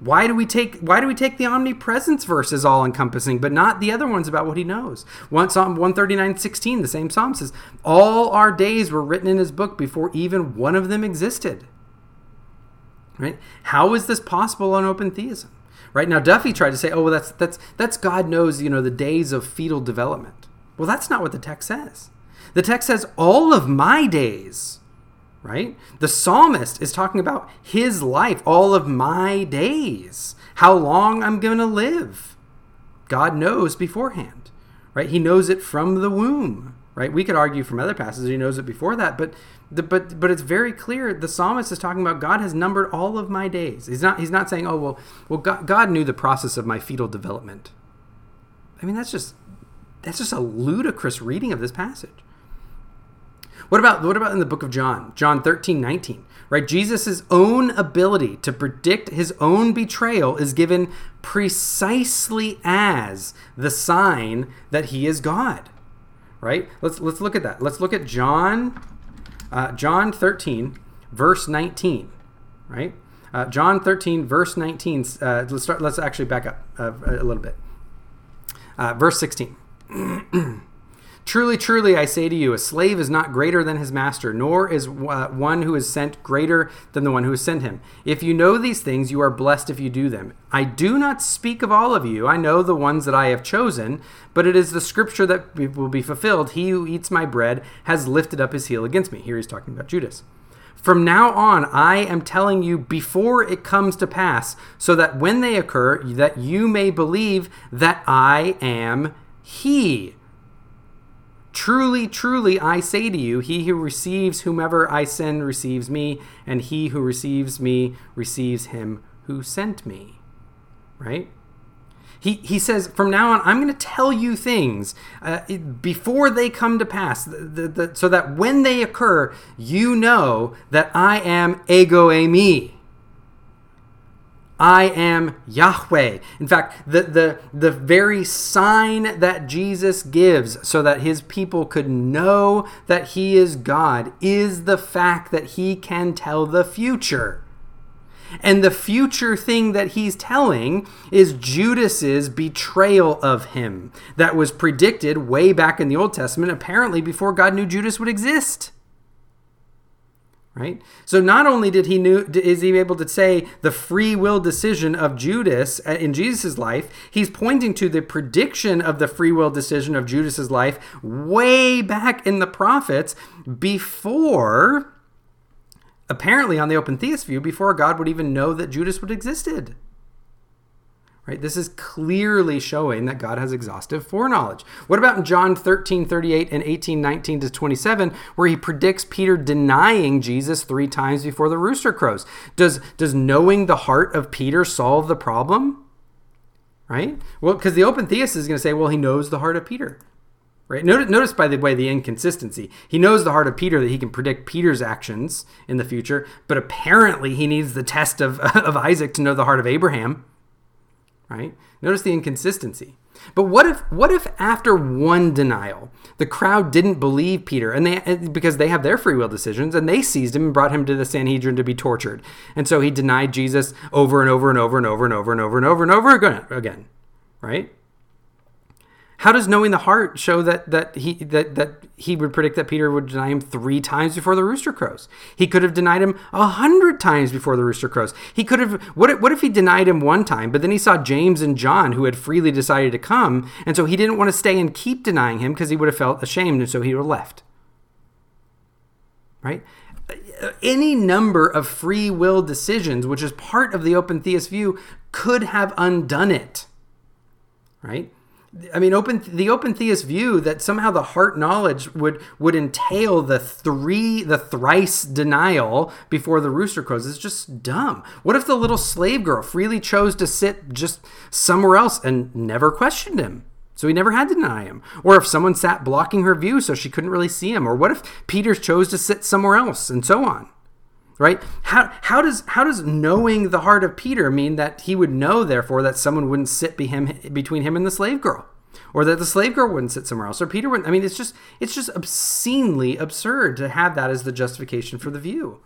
B: why do we take why do we take the omnipresence verse as all encompassing but not the other ones about what he knows? One psalm 139.16 the same psalm says all our days were written in his book before even one of them existed. Right? How is this possible on open theism? Right? Now duffy tried to say oh well that's that's that's god knows you know the days of fetal development. Well, that's not what the text says. The text says, all of my days, right? The psalmist is talking about his life, all of my days, how long I'm going to live. God knows beforehand, right? He knows it from the womb, right? We could argue from other passages he knows it before that, but the, but but it's very clear the psalmist is talking about God has numbered all of my days. He's not he's not saying, "Oh, well, well God, God knew the process of my fetal development." I mean, that's just that's just a ludicrous reading of this passage. What about what about in the book of John? John 13, 19. Right? Jesus' own ability to predict his own betrayal is given precisely as the sign that he is God. Right? Let's let's look at that. Let's look at John uh, John 13, verse 19. Right? Uh, John 13, verse 19. Uh, let's start. Let's actually back up uh, a little bit. Uh, verse 16. (clears throat) Truly, truly, I say to you, a slave is not greater than his master, nor is uh, one who is sent greater than the one who has sent him. If you know these things, you are blessed if you do them. I do not speak of all of you. I know the ones that I have chosen, but it is the scripture that will be fulfilled. He who eats my bread has lifted up his heel against me. Here he's talking about Judas. From now on, I am telling you before it comes to pass, so that when they occur, that you may believe that I am he. Truly, truly, I say to you, he who receives whomever I send receives me, and he who receives me receives him who sent me. Right? He, he says, from now on, I'm going to tell you things uh, before they come to pass, the, the, the, so that when they occur, you know that I am ego eimi. I am Yahweh. In fact, the, the, the very sign that Jesus gives so that his people could know that he is God is the fact that he can tell the future. And the future thing that he's telling is Judas's betrayal of him that was predicted way back in the Old Testament, apparently before God knew Judas would exist right? So not only did he knew is he able to say the free will decision of judas uh, in jesus' life he's pointing to the prediction of the free will decision of judas' life way back in the prophets before apparently on the open theist view before god would even know that judas would existed Right? This is clearly showing that God has exhaustive foreknowledge. What about in John 13, 38 and 18, 19 to 27, where he predicts Peter denying Jesus three times before the rooster crows? Does, does knowing the heart of Peter solve the problem? Right? Well, because the open theist is going to say, well, he knows the heart of Peter. Right? Notice, notice, by the way, the inconsistency. He knows the heart of Peter that he can predict Peter's actions in the future, but apparently he needs the test of, (laughs) of Isaac to know the heart of Abraham right? Notice the inconsistency. But what if what if after one denial, the crowd didn't believe Peter and they because they have their free will decisions and they seized him and brought him to the Sanhedrin to be tortured. And so he denied Jesus over and over and over and over and over and over and over and over again, again right? How does knowing the heart show that that he that that he would predict that Peter would deny him three times before the rooster crows? He could have denied him a hundred times before the rooster crows. He could have. What if, what if he denied him one time, but then he saw James and John who had freely decided to come, and so he didn't want to stay and keep denying him because he would have felt ashamed, and so he would have left. Right any number of free will decisions, which is part of the open theist view, could have undone it. Right? I mean, open the open theist view that somehow the heart knowledge would would entail the three the thrice denial before the rooster crows is just dumb. What if the little slave girl freely chose to sit just somewhere else and never questioned him? So he never had to deny him. Or if someone sat blocking her view so she couldn't really see him. Or what if Peter chose to sit somewhere else and so on? Right? How, how does how does knowing the heart of Peter mean that he would know, therefore, that someone wouldn't sit be him, between him and the slave girl? Or that the slave girl wouldn't sit somewhere else, or Peter wouldn't. I mean, it's just it's just obscenely absurd to have that as the justification for the view.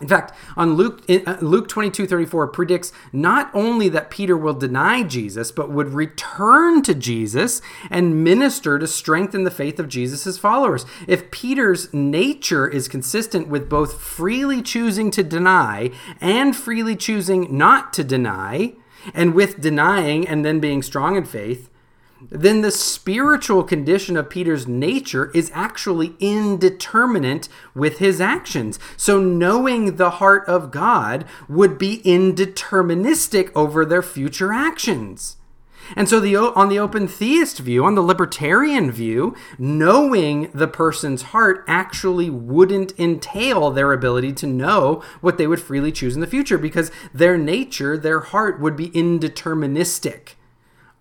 B: In fact, on Luke uh, Luke 22, 34 predicts not only that Peter will deny Jesus, but would return to Jesus and minister to strengthen the faith of Jesus' followers. If Peter's nature is consistent with both freely choosing to deny and freely choosing not to deny, and with denying and then being strong in faith, then the spiritual condition of Peter's nature is actually indeterminate with his actions. So knowing the heart of God would be indeterministic over their future actions. And so the on the open theist view, on the libertarian view, knowing the person's heart actually wouldn't entail their ability to know what they would freely choose in the future because their nature, their heart would be indeterministic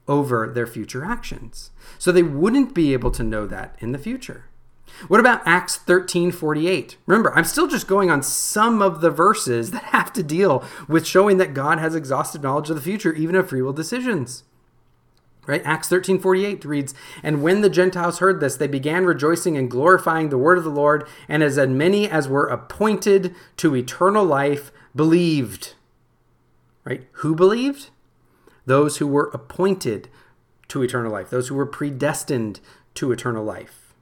B: over their future actions. So they wouldn't be able to know that in the future. What about Acts 13:48? Remember, I'm still just going on some of the verses that have to deal with showing that God has exhaustive knowledge of the future even of free will decisions. Right? Acts 13:48 reads, "And when the Gentiles heard this, they began rejoicing and glorifying the word of the Lord, and as many as were appointed to eternal life believed." Right? Who believed? Those who were appointed to eternal life, those who were predestined to eternal life.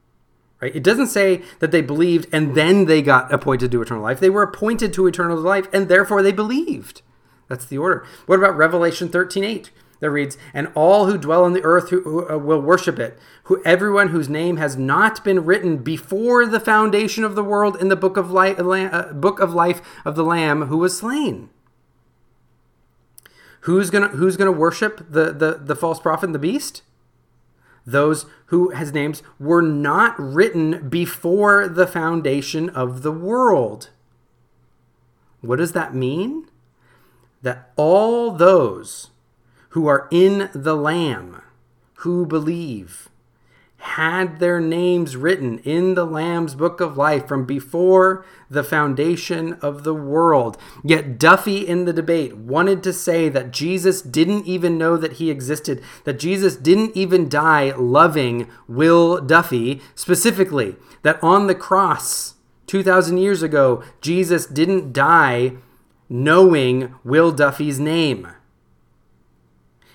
B: Right? It doesn't say that they believed and then they got appointed to eternal life. They were appointed to eternal life and therefore they believed. That's the order. What about Revelation 13:8? That reads, "And all who dwell on the earth who, who uh, will worship it, who everyone whose name has not been written before the foundation of the world in the book of life, uh, book of life of the Lamb who was slain." Who's gonna Who's gonna worship the the the false prophet and the beast? Those who his names were not written before the foundation of the world. What does that mean? That all those who are in the Lamb, who believe, had their names written in the Lamb's book of life from before the foundation of the world. Yet Duffy in the debate wanted to say that Jesus didn't even know that he existed, that Jesus didn't even die loving Will Duffy, specifically, that on the cross 2,000 years ago, Jesus didn't die knowing Will Duffy's name.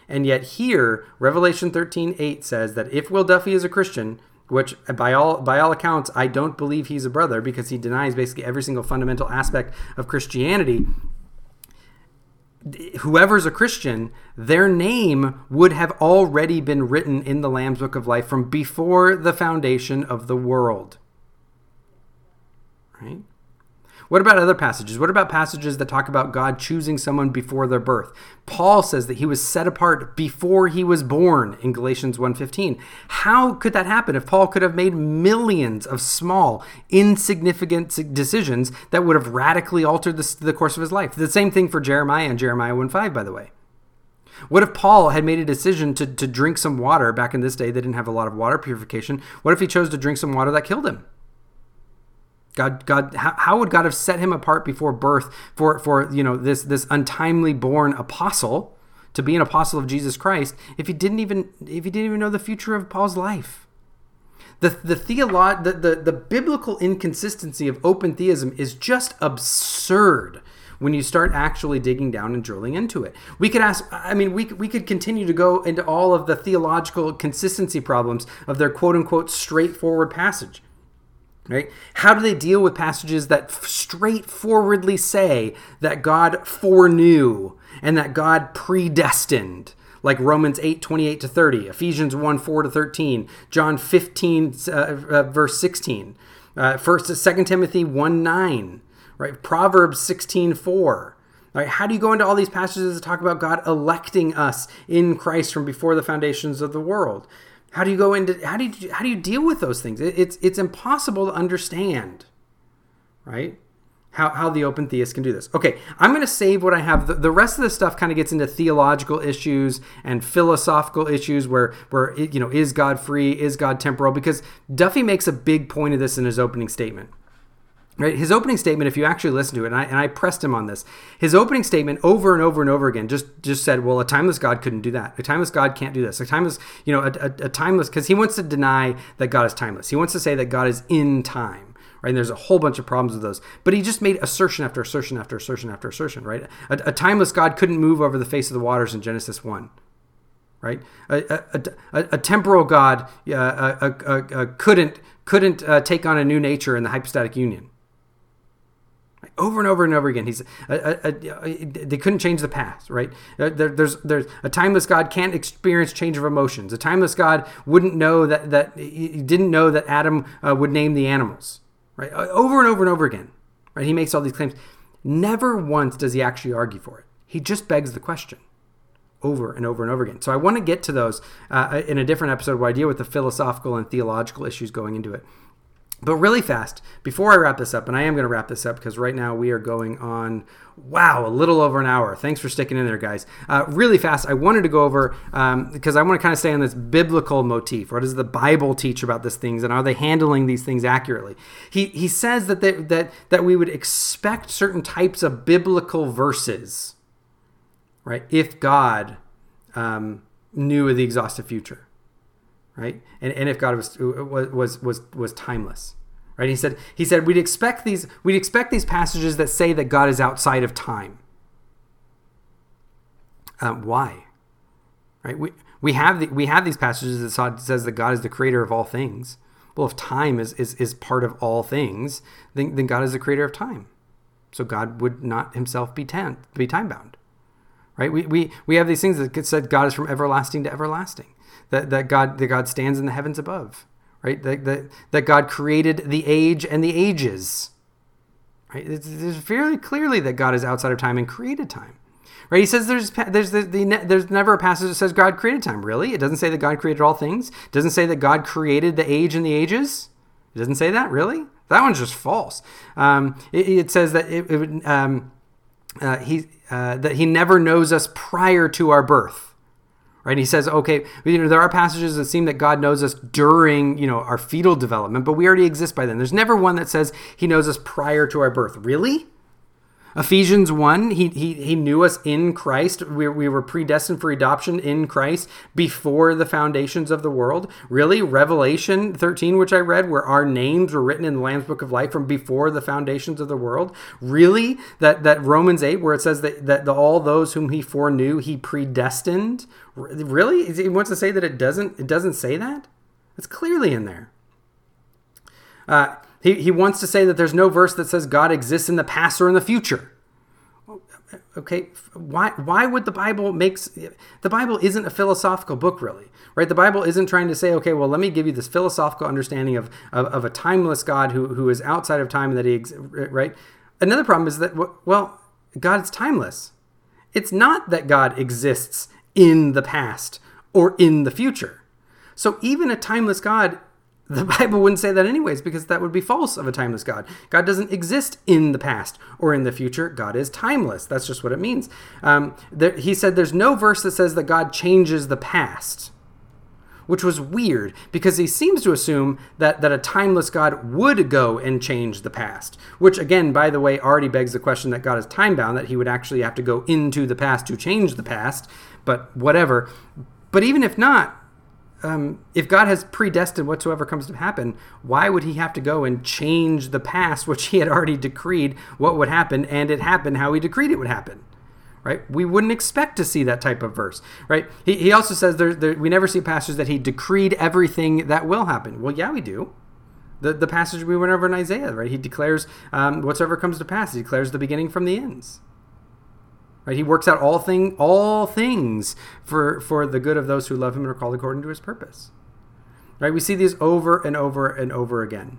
B: And yet here, Revelation 13, 8 says that if Will Duffy is a Christian, which by all by all accounts I don't believe he's a brother because he denies basically every single fundamental aspect of Christianity. Whoever's a Christian, their name would have already been written in the Lamb's Book of Life from before the foundation of the world. Right? What about other passages? What about passages that talk about God choosing someone before their birth? Paul says that he was set apart before he was born in Galatians 1:15. How could that happen if Paul could have made millions of small, insignificant decisions that would have radically altered the, the course of his life? The same thing for Jeremiah and Jeremiah 1:5 by the way. What if Paul had made a decision to, to drink some water back in this day? They didn't have a lot of water purification. What if he chose to drink some water that killed him? God, God, how, how would God have set him apart before birth for, for you know this this untimely born apostle to be an apostle of Jesus Christ if he didn't even if he didn't even know the future of Paul's life? The the theolo- the, the, the biblical inconsistency of open theism is just absurd when you start actually digging down and drilling into it. We could ask, I mean, we, we could continue to go into all of the theological consistency problems of their quote unquote straightforward passage. Right? How do they deal with passages that straightforwardly say that God foreknew and that God predestined? Like Romans 8, 28 to 30, Ephesians 1, 4 to 13, John 15, uh, uh, verse 16, uh, First, 2 Timothy 1, 9, right? Proverbs 16, 4. Right? How do you go into all these passages to talk about God electing us in Christ from before the foundations of the world? How do you go into how do you how do you deal with those things? It, it's it's impossible to understand, right? How, how the open theist can do this. Okay, I'm going to save what I have. The, the rest of the stuff kind of gets into theological issues and philosophical issues where, where you know, is God free? Is God temporal? Because Duffy makes a big point of this in his opening statement. Right? His opening statement, if you actually listen to it, and I, and I pressed him on this, his opening statement over and over and over again just just said, "Well, a timeless God couldn't do that. A timeless God can't do this. A timeless, you know, a, a, a timeless," because he wants to deny that God is timeless. He wants to say that God is in time right? And there's a whole bunch of problems with those. But he just made assertion after assertion after assertion after assertion, right? A, a timeless God couldn't move over the face of the waters in Genesis 1, right? A, a, a temporal God uh, couldn't, couldn't uh, take on a new nature in the hypostatic union. Over and over and over again, he's uh, uh, uh, they couldn't change the past, right? There, there's there's a timeless God can't experience change of emotions. A timeless God wouldn't know that that he didn't know that Adam uh, would name the animals, right? Over and over and over again, right? He makes all these claims. Never once does he actually argue for it. He just begs the question over and over and over again. So I want to get to those uh, in a different episode where I deal with the philosophical and theological issues going into it. But really fast, before I wrap this up, and I am going to wrap this up because right now we are going on, wow, a little over an hour. Thanks for sticking in there, guys. Uh, really fast, I wanted to go over, um, because I want to kind of stay on this biblical motif. What does the Bible teach about these things, and are they handling these things accurately? He, he says that, they, that, that we would expect certain types of biblical verses, right, if God um, knew of the exhaustive future right? And, and if God was was was was timeless, right? He said he said we'd expect these we'd expect these passages that say that God is outside of time. Um, why? Right? We we have the, we have these passages that says that God is the creator of all things. Well, if time is is, is part of all things, then, then God is the creator of time. So God would not himself be time be time bound. Right? We, we, we have these things that said God is from everlasting to everlasting that, that God that God stands in the heavens above, right? That, that, that God created the age and the ages. Right? It's, it's fairly clearly that God is outside of time and created time. Right? He says there's there's the, the, there's never a passage that says God created time. Really? It doesn't say that God created all things. It doesn't say that God created the age and the ages. It doesn't say that. Really? That one's just false. Um, it, it, says that it, it um, uh, he uh, that he never knows us prior to our birth right? He says, okay, you know, there are passages that seem that God knows us during, you know, our fetal development, but we already exist by then. There's never one that says he knows us prior to our birth. Really? Ephesians 1, he, he, he knew us in Christ. We, we were predestined for adoption in Christ before the foundations of the world. Really? Revelation 13, which I read, where our names were written in the Lamb's Book of Life from before the foundations of the world. Really? That, that Romans 8, where it says that, that the, all those whom he foreknew, he predestined. Really? He wants to say that it doesn't, it doesn't say that? It's clearly in there. Uh, he, he wants to say that there's no verse that says God exists in the past or in the future. Okay, why why would the Bible makes the Bible isn't a philosophical book really, right? The Bible isn't trying to say, okay, well, let me give you this philosophical understanding of of, of a timeless God who who is outside of time and that he right. Another problem is that well, God is timeless. It's not that God exists in the past or in the future. So even a timeless God (laughs) the Bible wouldn't say that anyways, because that would be false of a timeless God. God doesn't exist in the past or in the future. God is timeless. That's just what it means. Um, there, he said there's no verse that says that God changes the past, which was weird because he seems to assume that, that a timeless God would go and change the past, which, again, by the way, already begs the question that God is time bound, that he would actually have to go into the past to change the past, but whatever. But even if not, um, if God has predestined whatsoever comes to happen, why would he have to go and change the past, (laughs) which he had already decreed what would happen, and it happened how he decreed it would happen? Right? We wouldn't expect to see that type of verse, right? He, he also says there, there, we never see passages that he decreed everything that will happen. Well, yeah, we do. The, the passage we went over in Isaiah, right? He declares um, whatsoever comes to pass. He declares the beginning from the ends. Right? He works out all thing all things for for the good of those who love him and are called according to his purpose. Right? We see these over and over and over again.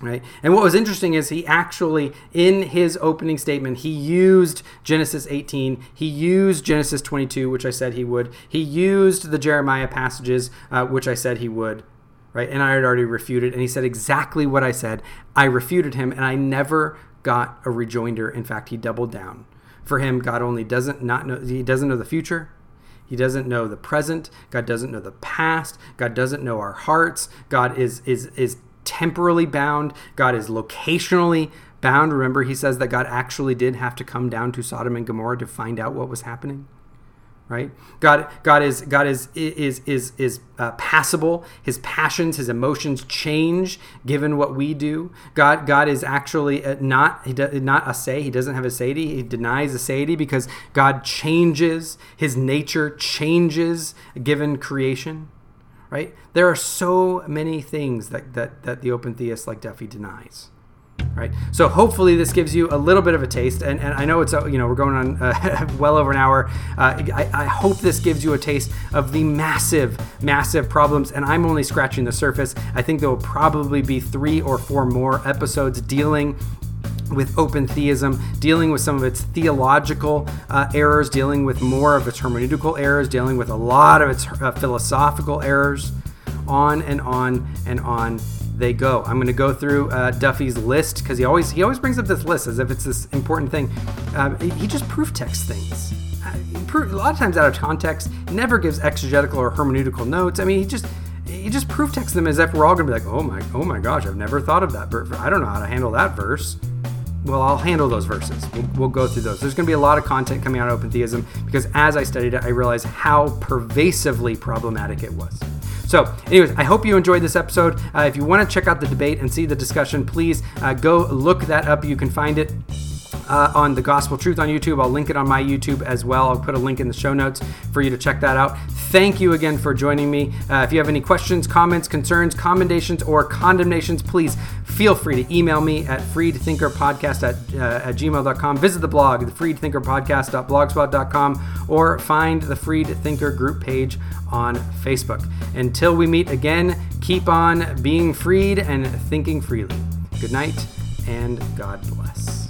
B: Right. And what was interesting is he actually, in his opening statement, he used Genesis 18. He used Genesis 22, which I said he would. He used the Jeremiah passages, uh, which I said he would. Right. And I had already refuted. And he said exactly what I said. I refuted him, and I never got a rejoinder. In fact, he doubled down. For him, God only doesn't not know. He doesn't know the future. He doesn't know the present. God doesn't know the past. God doesn't know our hearts. God is is is temporally bound. God is locationally bound. Remember, he says that God actually did have to come down to Sodom and Gomorrah to find out what was happening. Right? God, God is God is is is is uh, passible. His passions, his emotions change given what we do. God, God is actually uh, not he does, not aseity. He doesn't have aseity. He denies a aseity because God changes. His nature changes given creation right? There are so many things that, that, that the open theist like Duffy denies. Right. So hopefully this gives you a little bit of a taste, and, and I know it's you know we're going on uh, (laughs) well over an hour. Uh, I, I hope this gives you a taste of the massive, massive problems, and I'm only scratching the surface. I think there will probably be three or four more episodes dealing with open theism, dealing with some of its theological uh, errors, dealing with more of its hermeneutical errors, dealing with a lot of its uh, philosophical errors, on and on and on they go. I'm going to go through uh, Duffy's list because he always he always brings up this list as if it's this important thing. Um, he just proof texts things. Uh, a lot of times out of context, never gives exegetical or hermeneutical notes. I mean, he just he just proof texts them as if we're all going to be like, oh my, oh my gosh, I've never thought of that. I don't know how to handle that verse well, I'll handle those verses. We'll, we'll, go through those. There's going to be a lot of content coming out of open theism because as I studied it, I realized how pervasively problematic it was. So, anyways, I hope you enjoyed this episode. Uh, if you want to check out the debate and see the discussion, please uh, go look that up. You can find it uh, on the Gospel Truth on YouTube. I'll link it on my YouTube as well. I'll put a link in the show notes for you to check that out. Thank you again for joining me. Uh, if you have any questions, comments, concerns, commendations, or condemnations, please feel free to email me at freedthinkerpodcast at, uh, at gmail.com. Visit the blog, the freedthinkerpodcast.blogspot.com, or find the Freed Thinker group page on Facebook. Until we meet again, keep on being freed and thinking freely. Good night, and God bless.